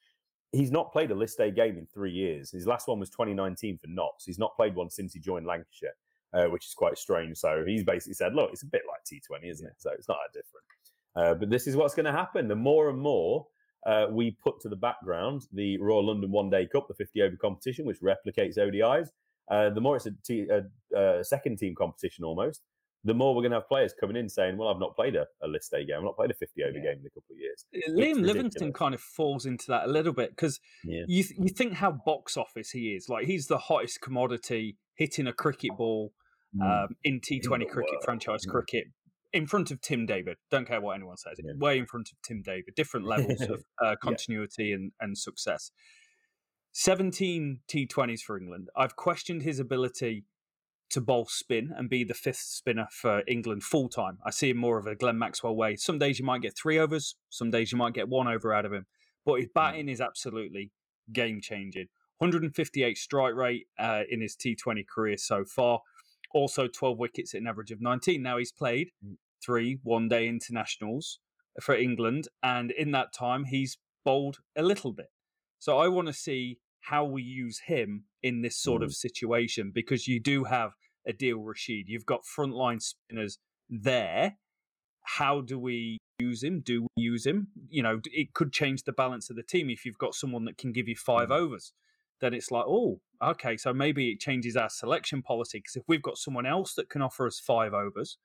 he's not played a list A game in three years. His last one was 2019 for Notts. He's not played one since he joined Lancashire, uh, which is quite strange. So he's basically said, "Look, it's a bit like T20, isn't it? So it's not that different." Uh, but this is what's going to happen. The more and more uh, we put to the background the Royal London One Day Cup, the 50 over competition, which replicates ODIs, uh, the more it's a, te- a, a second team competition almost the more we're going to have players coming in saying, "Well, I've not played a, a list A game. I've not played a fifty over Yeah. game in a couple of years." Liam Livingstone kind of falls into that a little bit because Yeah. you th- you think how box office he is. Like he's the hottest commodity hitting a cricket ball um, in T20 the cricket franchise Mm. cricket in front of Tim David. Don't care what anyone says. Yeah. Way in front of Tim David. Different levels of uh, continuity and, and success. 17 T20s for England. I've questioned his ability to bowl spin and be the fifth spinner for England full time. I see him more of a Glenn Maxwell way. Some days you might get three overs, some days you might get one over out of him. But his batting is absolutely game changing. 158 strike rate uh, in his T20 career so far. Also 12 wickets at an average of 19. Now he's played mm. three one day internationals for England, and in that time he's bowled a little bit. So I want to see how we use him in this sort of mm. situation because you do have Adil Rashid. You've got frontline spinners there. How do we use him? Do we use him? You know, it could change the balance of the team if you've got someone that can give you five mm. overs. Then it's like, oh, okay, so maybe it changes our selection policy because if we've got someone else that can offer us five overs,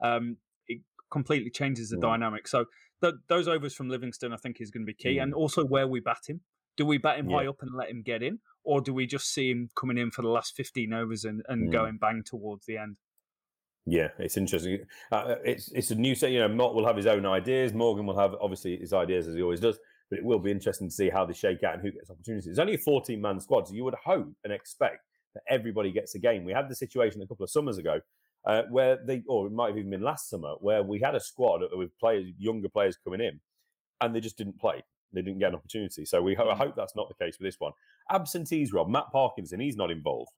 um, it completely changes the Mm. dynamic. So th- those overs from Livingstone, I think, is going to be key, Mm. and also where we bat him. Do we bat him Yeah. high up and let him get in, or do we just see him coming in for the last fifteen overs and, and Mm. going bang towards the end? Yeah, it's interesting. Uh, it's it's a new set. You know, Mott will have his own ideas. Morgan will have obviously his ideas as he always does. But it will be interesting to see how they shake out and who gets opportunities. It's only a 14 man squad, so you would hope and expect that everybody gets a game. We had the situation a couple of summers ago uh, where they, or it might have even been last summer, where we had a squad with players, younger players coming in, and they just didn't play. They didn't get an opportunity. So we ho- I hope that's not the case with this one. Absentees, Rob. Matt Parkinson, he's not involved.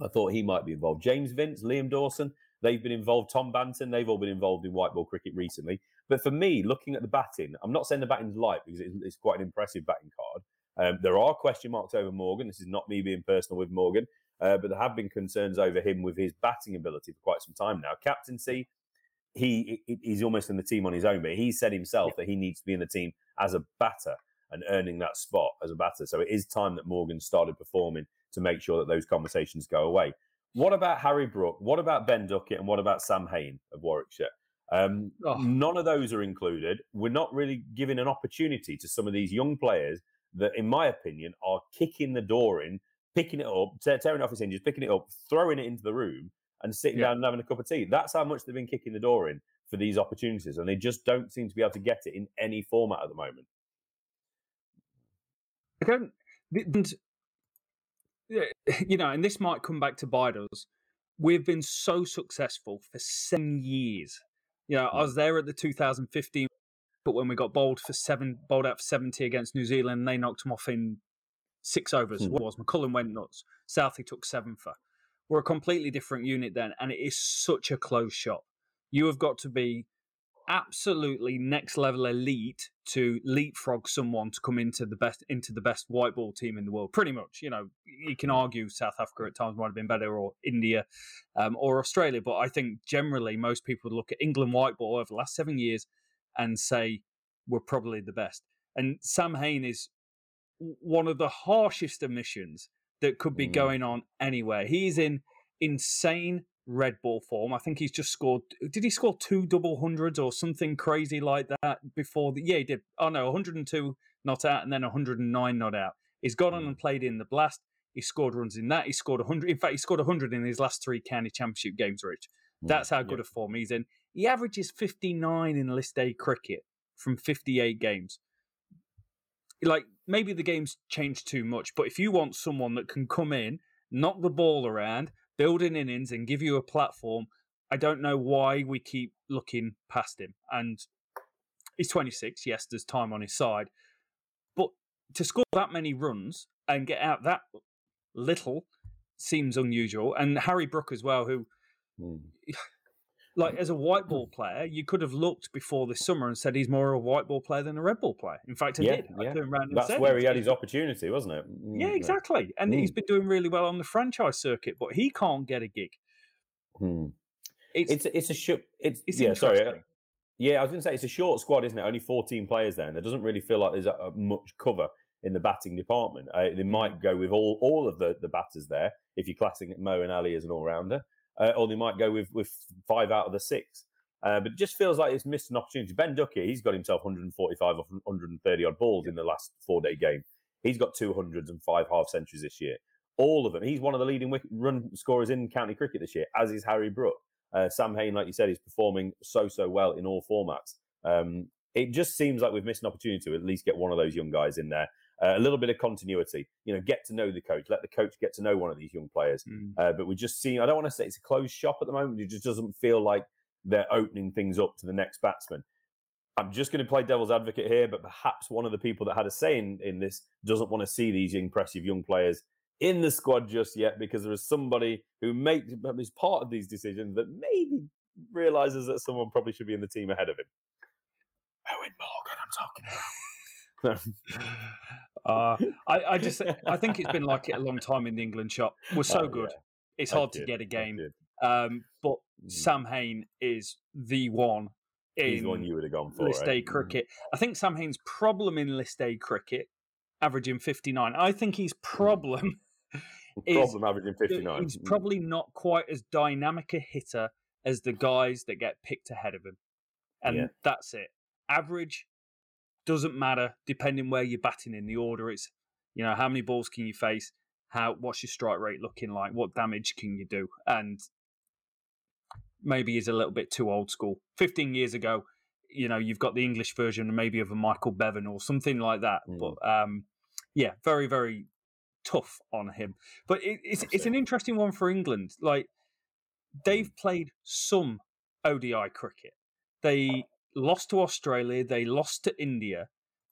I thought he might be involved. James Vince, Liam Dawson, they've been involved. Tom Banton, they've all been involved in white ball cricket recently. But for me, looking at the batting, I'm not saying the batting's light because it's, it's quite an impressive batting card. Um, there are question marks over Morgan. This is not me being personal with Morgan, uh, but there have been concerns over him with his batting ability for quite some time now. Captaincy, he he- he's almost in the team on his own, but he said himself that he needs to be in the team as a batter and earning that spot as a batter. So it is time that Morgan started performing to make sure that those conversations go away. What about Harry Brook? What about Ben Duckett? And what about Sam Hain of Warwickshire? Um, Oh. None of those are included. We're not really giving an opportunity to some of these young players that, in my opinion, are kicking the door in, picking it up, te- tearing it off its hinges, picking it up, throwing it into the room, and sitting Yeah. down and having a cup of tea. That's how much they've been kicking the door in for these opportunities, and they just don't seem to be able to get it in any format at the moment. I don't, and, you know, and this might come back to bite us. We've been so successful for seven years. You know, I was there at the 2015, but when we got bowled for seven, bowled out for 70 against New Zealand, they knocked them off in six overs. Hmm. What was McCullum went nuts. Southey took seven for. We're a completely different unit then, and it is such a close shot. You have got to be absolutely next level elite to leapfrog someone to come into the best into the best white ball team in the world. Pretty much, you know, you can argue South Africa at times might have been better, or India, um, or Australia, but I think generally most people would look at England white ball over the last seven years and say we're probably the best. And Sam Hain is one of the harshest omissions that could be Mm. going on anywhere. He's in insane red ball form. I think he's just scored. Did he score two double hundreds or something crazy like that before? The, yeah, he did. Oh no, 102 not out and then 109 not out. He's gone on hmm. and played in the blast. He scored runs in that. He scored 100. In fact, he scored 100 in his last three county championship games, Rich. Hmm, That's how good a form he's in. He averages 59 in list A cricket from 58 games. like maybe the game's changed too much, but if you want someone that can come in, knock the ball around, build in innings, and give you a platform, I don't know why we keep looking past him. And he's 26. Yes, there's time on his side, but to score that many runs and get out that little seems unusual. And Harry Brook as well, who. Mm. Like as a white ball player, you could have looked before this summer and said he's more of a white ball player than a red ball player. In fact, I yeah, did. I yeah. That's said where he had his opportunity, wasn't it? Mm, Yeah, exactly. And he's been doing really well on the franchise circuit, but he can't get a gig. Hmm. It's It's it's a sh- it's, it's yeah. Sorry, uh, yeah. I was going to say it's a short squad, isn't it? Only fourteen players there, and there doesn't really feel like there's a, a much cover in the batting department. Uh, they might go with all all of the the batters there if you're classing Moeen Ali as an all rounder, uh, or they might go with with five out of the six. Uh, but it just feels like it's missed an opportunity. Ben Ducky, he's got himself 145 or 130 odd balls in the last four day game. He's got 200 and five half centuries this year. All of them. He's one of the leading wicket run scorers in county cricket this year, as is Harry Brook. Uh, Sam Hain, like you said, is performing so so well in all formats. Um, it just seems like we've missed an opportunity to at least get one of those young guys in there. Uh, a little bit of continuity, you know, get to know the coach, let the coach get to know one of these young players. Mm. Uh, but we're just see, I don't want to say it's a closed shop at the moment. It just doesn't feel like they're opening things up to the next batsman. I'm just going to play devil's advocate here, but perhaps one of the people that had a say in, in this doesn't want to see these impressive young players in the squad just yet because there is somebody who makes is part of these decisions that maybe realizes that someone probably should be in the team ahead of him. Eoin Morgan, I'm talking about. Uh, I, I just I think it's been like it a long time in the England shop. We're so Oh, good. yeah. It's hard to get a game. Um, but Mm. Sam Hain is the one He's the one in you would have gone for. List? A cricket. I think Sam Hain's problem in List A cricket, averaging 59. I think his problem is Problem averaging 59. he's probably not quite as dynamic a hitter as the guys that get picked ahead of him. And Yeah. that's it. Average doesn't matter depending where you're batting in the order. It's you know, how many balls can you face? How what's your strike rate looking like? What damage can you do? And maybe he's a little bit too old school. Fifteen years ago, you know, you've got the English version maybe of a Michael Bevan or something like that. Mm. But um yeah, very, very tough on him. But it, it's it's an interesting one for England. Like they've played some ODI cricket. They lost to Australia. They lost to India.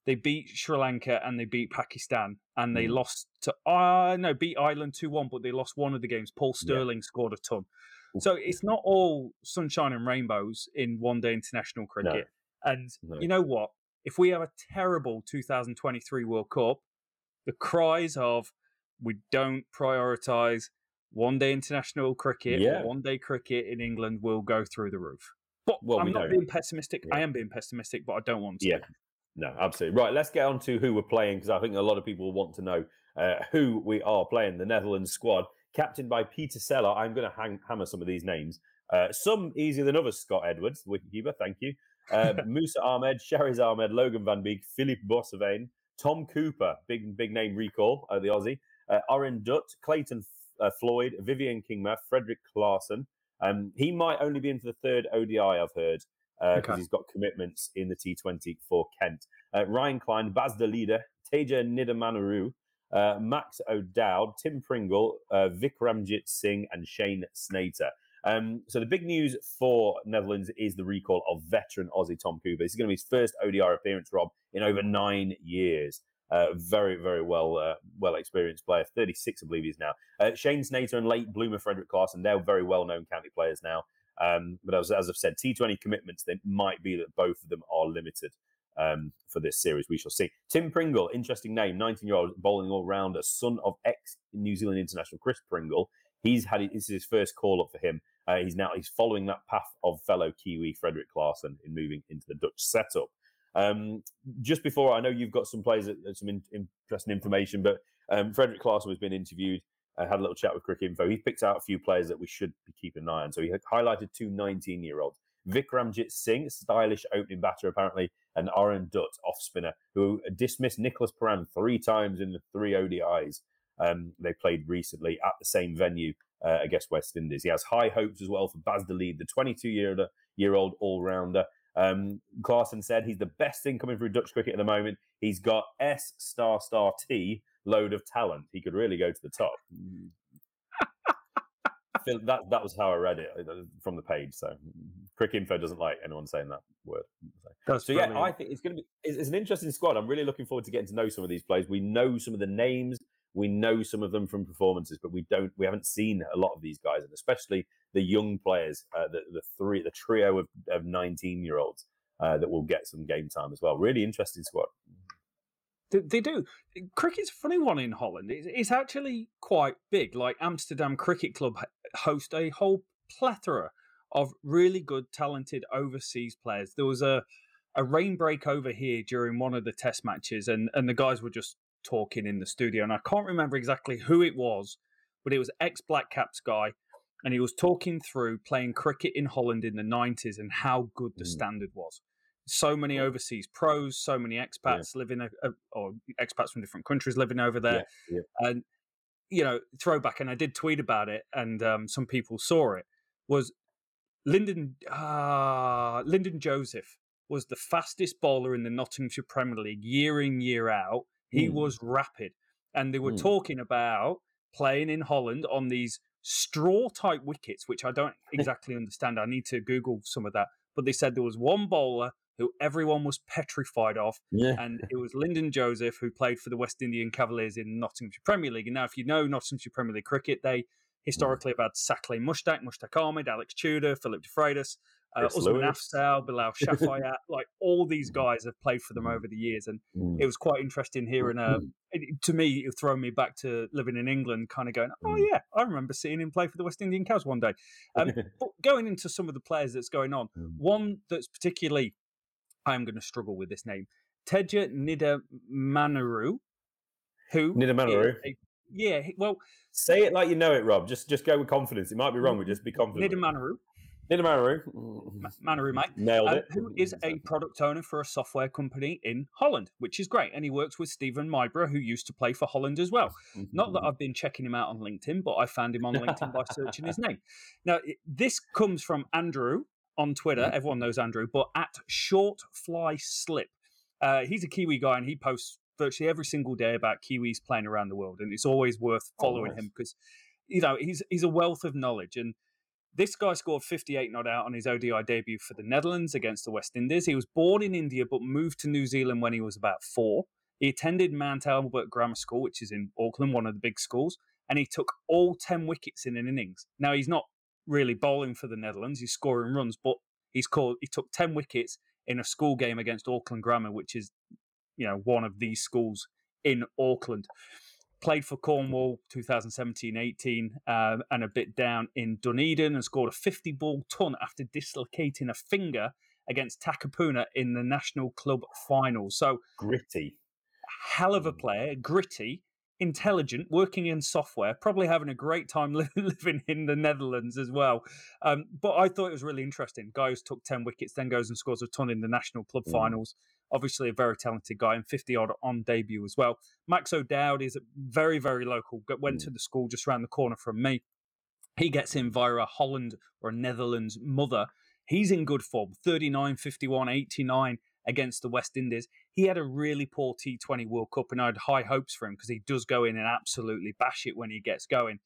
They beat Sri Lanka and they beat Pakistan. And they Mm. lost to uh no beat Ireland two one, but they lost one of the games. Paul Yeah. Stirling scored a ton. So it's not all sunshine and rainbows in one day international cricket. And No. you know what? If we have a terrible 2023 World Cup, the cries of we don't prioritise one day international cricket Yeah. one day cricket in England will go through the roof. But Well, I'm we not know. being pessimistic. I am being pessimistic, but I don't want to. Yeah. No, absolutely. Right, let's get on to who we're playing because I think a lot of people want to know uh, who we are playing. The Netherlands squad, captained by Pieter Seelaar. I'm going to hang, hammer some of these names. Uh, some easier than others. Scott Edwards, wicketkeeper, thank you. Uh, Musa Ahmed, Shariz Ahmed, Logan Van Beek, Philip Boissevain, Tom Cooper, big big name recall, uh, the Aussie, uh, Aryan Dutt, Clayton uh, Floyd, Vivian Kingma, Frederick Klaassen. Um, he might only be in for the third ODI, I've heard, because Okay. he's got commitments in the T20 for Kent. Uh, Ryan Klein, Bas de Leede, Teja Nidamanuru, uh, Max O'Dowd, Tim Pringle, uh, Vikramjit Singh, and Shane Snater. Um, so the big news for Netherlands is the recall of veteran Aussie Tom Cooper. This is going to be his first ODI appearance, Rob, in over nine years. Uh, very, very well, uh, well experienced player. Thirty-six, I believe he is now. Uh, Shane Snater and late bloomer Frederick Klaassen. They're very well-known county players now. Um, but as, as I've said, T20 commitments. They might be that both of them are limited um, for this series. We shall see. Tim Pringle, interesting name, 19-year-old bowling all-rounder, son of ex-New Zealand international Chris Pringle. He's had this is his first call-up for him. Uh, he's now he's following that path of fellow Kiwi Frederick Klaassen in moving into the Dutch setup. Um, just before, I know you've got some players, uh, some in, interesting information, but um, Frederick Klaassen has been interviewed. I had a little chat with Cricinfo. He picked out a few players that we should be keeping an eye on. So he highlighted two 19 year olds Vikramjit Singh, stylish opening batter apparently, and Aryan Dutt, off spinner, who dismissed Nicholas Pooran three times in the three ODIs um, they played recently at the same venue uh, against West Indies. He has high hopes as well for Baz lead, the 22 year year old all rounder. Um, Klaassen said he's the best thing coming through Dutch cricket at the moment. He's got S star star T load of talent. He could really go to the top. that that was how I read it uh, from the page. So Cricinfo doesn't like anyone saying that word. So, so yeah, I think it's going to be it's, it's, an interesting squad. I'm really looking forward to getting to know some of these players. We know some of the names, we know some of them from performances, but we don't we haven't seen a lot of these guys, and especially the young players, uh, the the three the trio of, of 19 year olds uh, that will get some game time as well. Really interesting squad. They do. Cricket's a funny one in Holland. It's actually quite big. Like Amsterdam Cricket Club host a whole plethora of really good, talented overseas players. There was a a rain break over here during one of the test matches, and and the guys were just talking in the studio, and I can't remember exactly who it was, but it was ex Black Caps guy, and he was talking through playing cricket in Holland in the nineties and how good the mm. standard was so many overseas pros, so many expats yeah. living, or expats from different countries living over there, yeah, yeah. and you know, throwback. And I did tweet about it, and um, some people saw it. Was Lyndon uh, Lyndon Joseph was the fastest bowler in the Nottinghamshire Premier League year in year out. He mm. was rapid, and they were mm. talking about playing in Holland on these straw type wickets, which I don't exactly understand. I need to Google some of that. But they said there was one bowler who everyone was petrified of. Yeah. And it was Lyndon Joseph, who played for the West Indian Cavaliers in Nottinghamshire Premier League. And now, if you know Nottinghamshire Premier League cricket, they historically have had Saqlain Mushtaq, Mushtaq Ahmed, Alex Tudor, Philip de Freitas, uh, Usman Afzaal, Bilal Shafayat. like all these mm. guys have played for them mm. over the years. And mm. it was quite interesting hearing, uh, to me, it thrown me back to living in England, kind of going, oh, yeah, I remember seeing him play for the West Indian Cavs one day. Um, but going into some of the players that's going on, one that's particularly I'm going to struggle with this name. Teja Nidamanuru, who Nidamanuru. yeah, well, say it like you know it, Rob. Just just go with confidence. It might be wrong, but just be confident. Nidamanuru. Nidamanuru. Manaru, mate. Nailed um, it. Who is a product owner for a software company in Holland, which is great. And he works with Stephen Myburgh, who used to play for Holland as well. Not that I've been checking him out on LinkedIn, but I found him on LinkedIn by searching his name. Now, this comes from Andrew, on Twitter. Mm-hmm. Everyone knows Andrew, but at Short Fly Slip. Uh, he's a Kiwi guy and he posts virtually every single day about Kiwis playing around the world, and it's always worth following oh, nice. him because you know he's he's a wealth of knowledge. And this guy scored 58 not out on his ODI debut for the Netherlands against the West Indies. He was born in India but moved to New Zealand when he was about four. He attended Mount Albert Grammar School, which is in Auckland, one of the big schools, and he took all 10 wickets in an innings. Now, he's not really bowling for the Netherlands. He's scoring runs, but he's called. He took ten wickets in a school game against Auckland Grammar, which is you know one of these schools in Auckland. Played for Cornwall 2017-18 uh, and a bit down in Dunedin and scored a 50 ball ton after dislocating a finger against Takapuna in the national club final. So gritty, hell of a player, gritty intelligent, working in software, probably having a great time living in the Netherlands as well. Um, but I thought it was really interesting. Guy who's took 10 wickets, then goes and scores a ton in the national club mm. finals. Obviously, a very talented guy and 50 odd on debut as well. Max O'Dowd is very, very local, went mm. to the school just around the corner from me. He gets in via a Holland or a Netherlands mother. He's in good form 39, 51, 89 against the West Indies. He had a really poor T20 World Cup, and I had high hopes for him because he does go in and absolutely bash it when he gets going.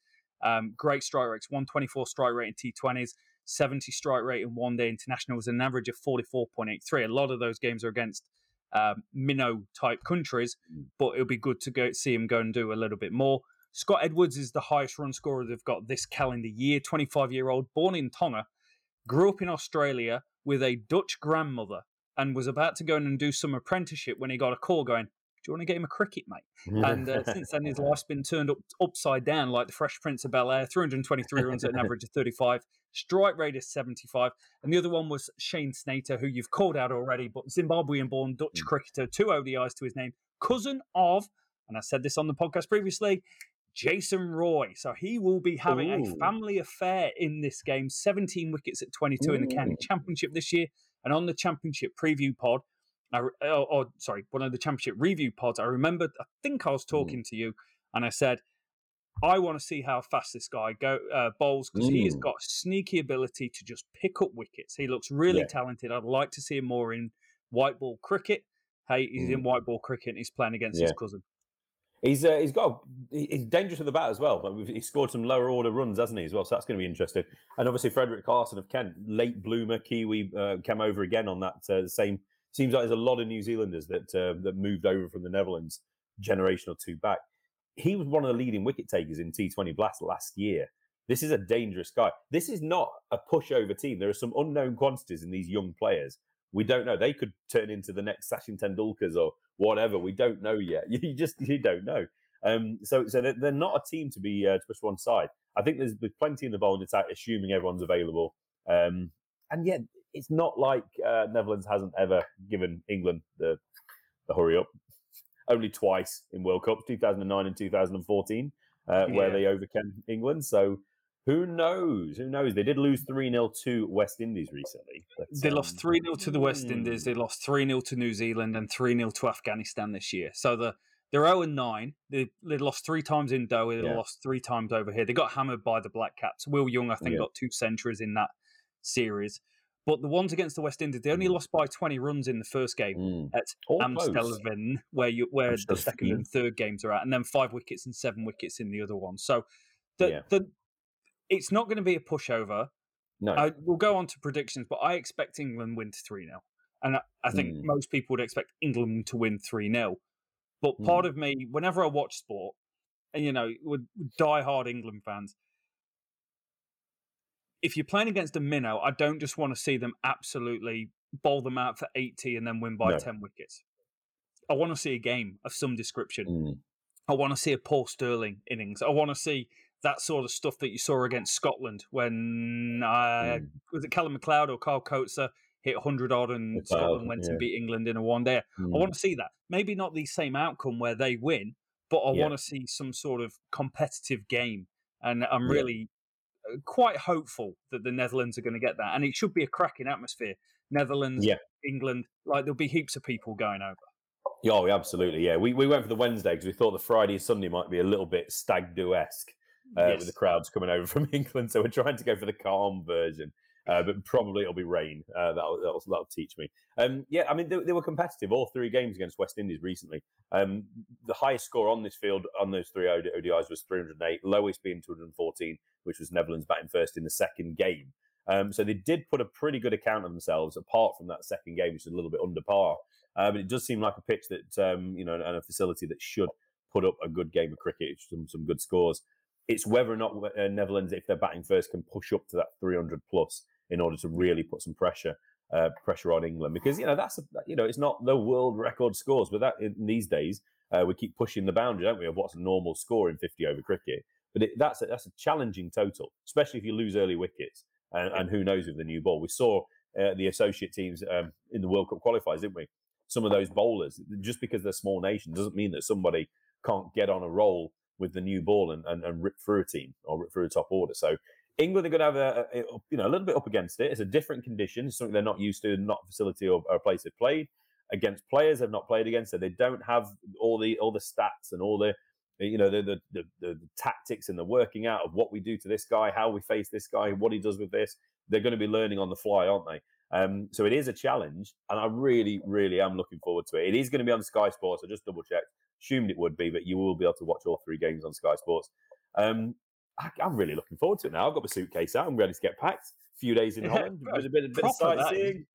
Um, great strike rates, 124 strike rate in T20s, 70 strike rate in one day internationals, an average of 44.83. A lot of those games are against um, minnow type countries, mm. but it'll be good to go see him go and do a little bit more. Scott Edwards is the highest run scorer they've got this calendar year, 25 year old, born in Tonga, grew up in Australia with a Dutch grandmother and was about to go in and do some apprenticeship when he got a call going, you want to get him a cricket, mate? And uh, since then, his life's been turned up upside down like the Fresh Prince of Bel Air 323 runs at an average of 35, strike rate is 75. And the other one was Shane Snater, who you've called out already, but Zimbabwean born Dutch mm. cricketer, two ODIs to his name, cousin of, and I said this on the podcast previously, Jason Roy. So he will be having Ooh. a family affair in this game. 17 wickets at 22 Ooh. in the county championship this year. And on the championship preview pod, I, or, oh, or, oh, sorry, one of the championship review pods, I remember, I think I was mm. talking mm. to you and I said, I want to see how fast this guy go uh, bowls because he has Mm. got a sneaky ability to just pick up wickets. He looks really Yeah. talented. I'd like to see him more in white ball cricket. Hey, he's in white ball cricket and he's playing against his Mm. Cousin. He's uh, he's got he- he's dangerous with the bat as well. He scored some lower order runs, hasn't he? As well, so that's going to be interesting. And obviously, Frederick Klaassen of Kent, late bloomer Kiwi, uh, came over again on that uh, same. Seems like there's a lot of New Zealanders that uh, that moved over from the Netherlands generation or two back. He was one of the leading wicket takers in T20 Blast last year. This is a dangerous guy. This is not a pushover team. There are some unknown quantities in these young players. We don't know. They could turn into the next Sachin Tendulkars or whatever. We don't know yet. You just you don't know. Um, so so they're, not a team to be uh, to push one side. I think there's, there's plenty in the bowling attack, assuming everyone's available. Um, and yet it's not like uh, Netherlands hasn't ever given England the the hurry up. Only twice in World Cups, 2009 and 2014, uh, where they overcame England. So who knows? Who knows? They did lose 3 0 to West Indies recently. but, They lost um, 3 0 to the West Indies. mm, They lost 3 0 to New Zealand and 3 0 to Afghanistan this year. So the they're 0 and 9. They, they lost three times in Doha. They Yeah. lost three times over here. They got hammered by the Black Caps. Will Young, I think, Yeah. got two centuries in that series. But the ones against the West Indies, they only Mm. lost by 20 runs in the first game mm. at All. Amstelveen, where you where the second and third games are at, and then five wickets and seven wickets in the other one. So the, Yeah. the it's not going to be a pushover. No. I, we'll go on to predictions, but I expect England win to 3 0. And I, I think Mm. most people would expect England to win 3 0. But part of me, whenever I watch sport, and you know, with die-hard England fans, if you're playing against a minnow, I don't just want to see them absolutely bowl them out for 80 and then win by No. 10 wickets. I want to see a game of some description. Mm. I want to see a Paul Stirling innings. I want to see that sort of stuff that you saw against Scotland when uh, Mm. was it Callum McLeod or Kyle Coetzer hit 100 odd and McLeod, Scotland went yeah. and beat England in a one day. I Mm. want to see that. Maybe not the same outcome where they win, but I Yeah. want to see some sort of competitive game. And I'm really uh, quite hopeful that the Netherlands are going to get that. And it should be a cracking atmosphere. Netherlands, Yeah. England, like there'll be heaps of people going over. Yeah, Oh, absolutely. Yeah, we, we went for the Wednesday because we thought the Friday and Sunday might be a little bit stag do esque uh, Yes. with the crowds coming over from England. So we're trying to go for the calm version, uh, but probably it'll be rain. Uh, that'll, that'll that'll teach me. Um, yeah, I mean they, they were competitive all three games against West Indies recently. Um, the highest score on this field on those three ODIs was 308, lowest being 214, which was Netherlands batting first in the second game. Um, so they did put a pretty good account of themselves, apart from that second game, which is a little bit under par. Uh, but it does seem like a pitch that um, you know, and a facility that should put up a good game of cricket, some some good scores. It's whether or not uh, Netherlands, if they're batting first, can push up to that 300 plus in order to really put some pressure uh, pressure on England. Because you know that's a, you know it's not the world record scores, but that in these days uh, we keep pushing the boundary, don't we, of what's a normal score in 50 over cricket. But it, that's a, that's a challenging total, especially if you lose early wickets. And, and who knows with the new ball? We saw uh, the associate teams um, in the World Cup qualifiers, didn't we? Some of those bowlers, just because they're small nation, doesn't mean that somebody can't get on a roll with the new ball and, and, and rip through a team or rip through a top order. So England are going to have a, a, you know a little bit up against it. It's a different condition, it's something they're not used to, not facility or, or a place they've played against players they've not played against. So they don't have all the all the stats and all the you know the the, the the the tactics and the working out of what we do to this guy, how we face this guy, what he does with this. They're going to be learning on the fly, aren't they? Um, so it is a challenge, and I really, really am looking forward to it. It is going to be on Sky Sports. I just double checked, assumed it would be, but you will be able to watch all three games on Sky Sports. Um, I, I'm really looking forward to it now. I've got my suitcase out. I'm ready to get packed. A few days in Yeah, Holland. There's a bit, a bit of proper that is. sightseeing,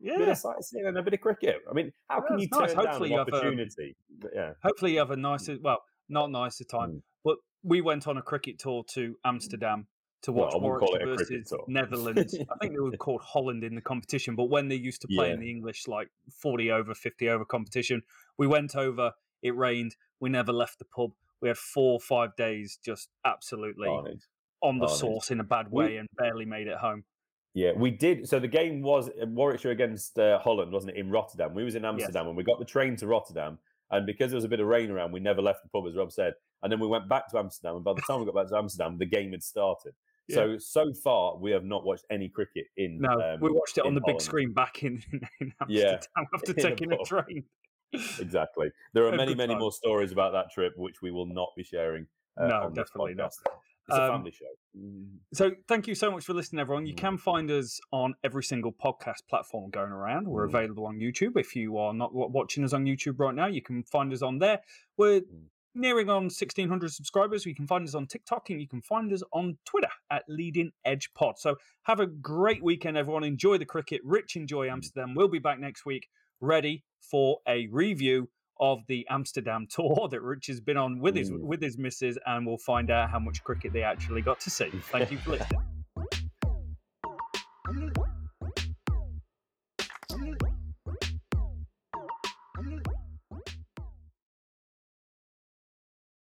Yeah. bit of sightseeing, and a bit of cricket. I mean, how Yeah, can you nice. turn Hopefully down an um, opportunity? But yeah, Hopefully, you have a nicer, well, not nicer time, Mm. but we went on a cricket tour to Amsterdam to watch I wouldn't Warwickshire it a cricket versus. Netherlands. I think they were called Holland in the competition, but when they used to play Yeah. in the English, like 40 over, 50 over competition, we went over, it rained, we never left the pub. We had four or five days just absolutely Carnage. on the carnage. sauce in a bad We- way and barely made it home. Yeah, we did. So the game was uh, Warwickshire against uh, Holland, wasn't it? In Rotterdam. We was in Amsterdam and we got the train to Rotterdam. And because there was a bit of rain around, we never left the pub, as Rob said. And then we went back to Amsterdam. And by the time we got back to Amsterdam, the game had started. So so far, we have not watched any cricket in. No, um, we watched it on the big screen back in, in Amsterdam Yeah, after in taking a train. Exactly. There are many, many more stories about that trip, which we will not be sharing Uh, No, definitely not. It's a Um, family show. Mm. So thank you so much for listening, everyone. You Mm. can find us on every single podcast platform going around. We're Mm. available on YouTube. If you are not watching us on YouTube right now, you can find us on there. We're nearing on 1600 subscribers. You can find us on TikTok and you can find us on Twitter at Leading Edge Pod. So have a great weekend, everyone. Enjoy the cricket. Rich, enjoy. Amsterdam. We'll be back next week ready for a review of the Amsterdam tour that Rich has been on with his with his missus, and we'll find out how much cricket they actually got to see. Thank you for listening.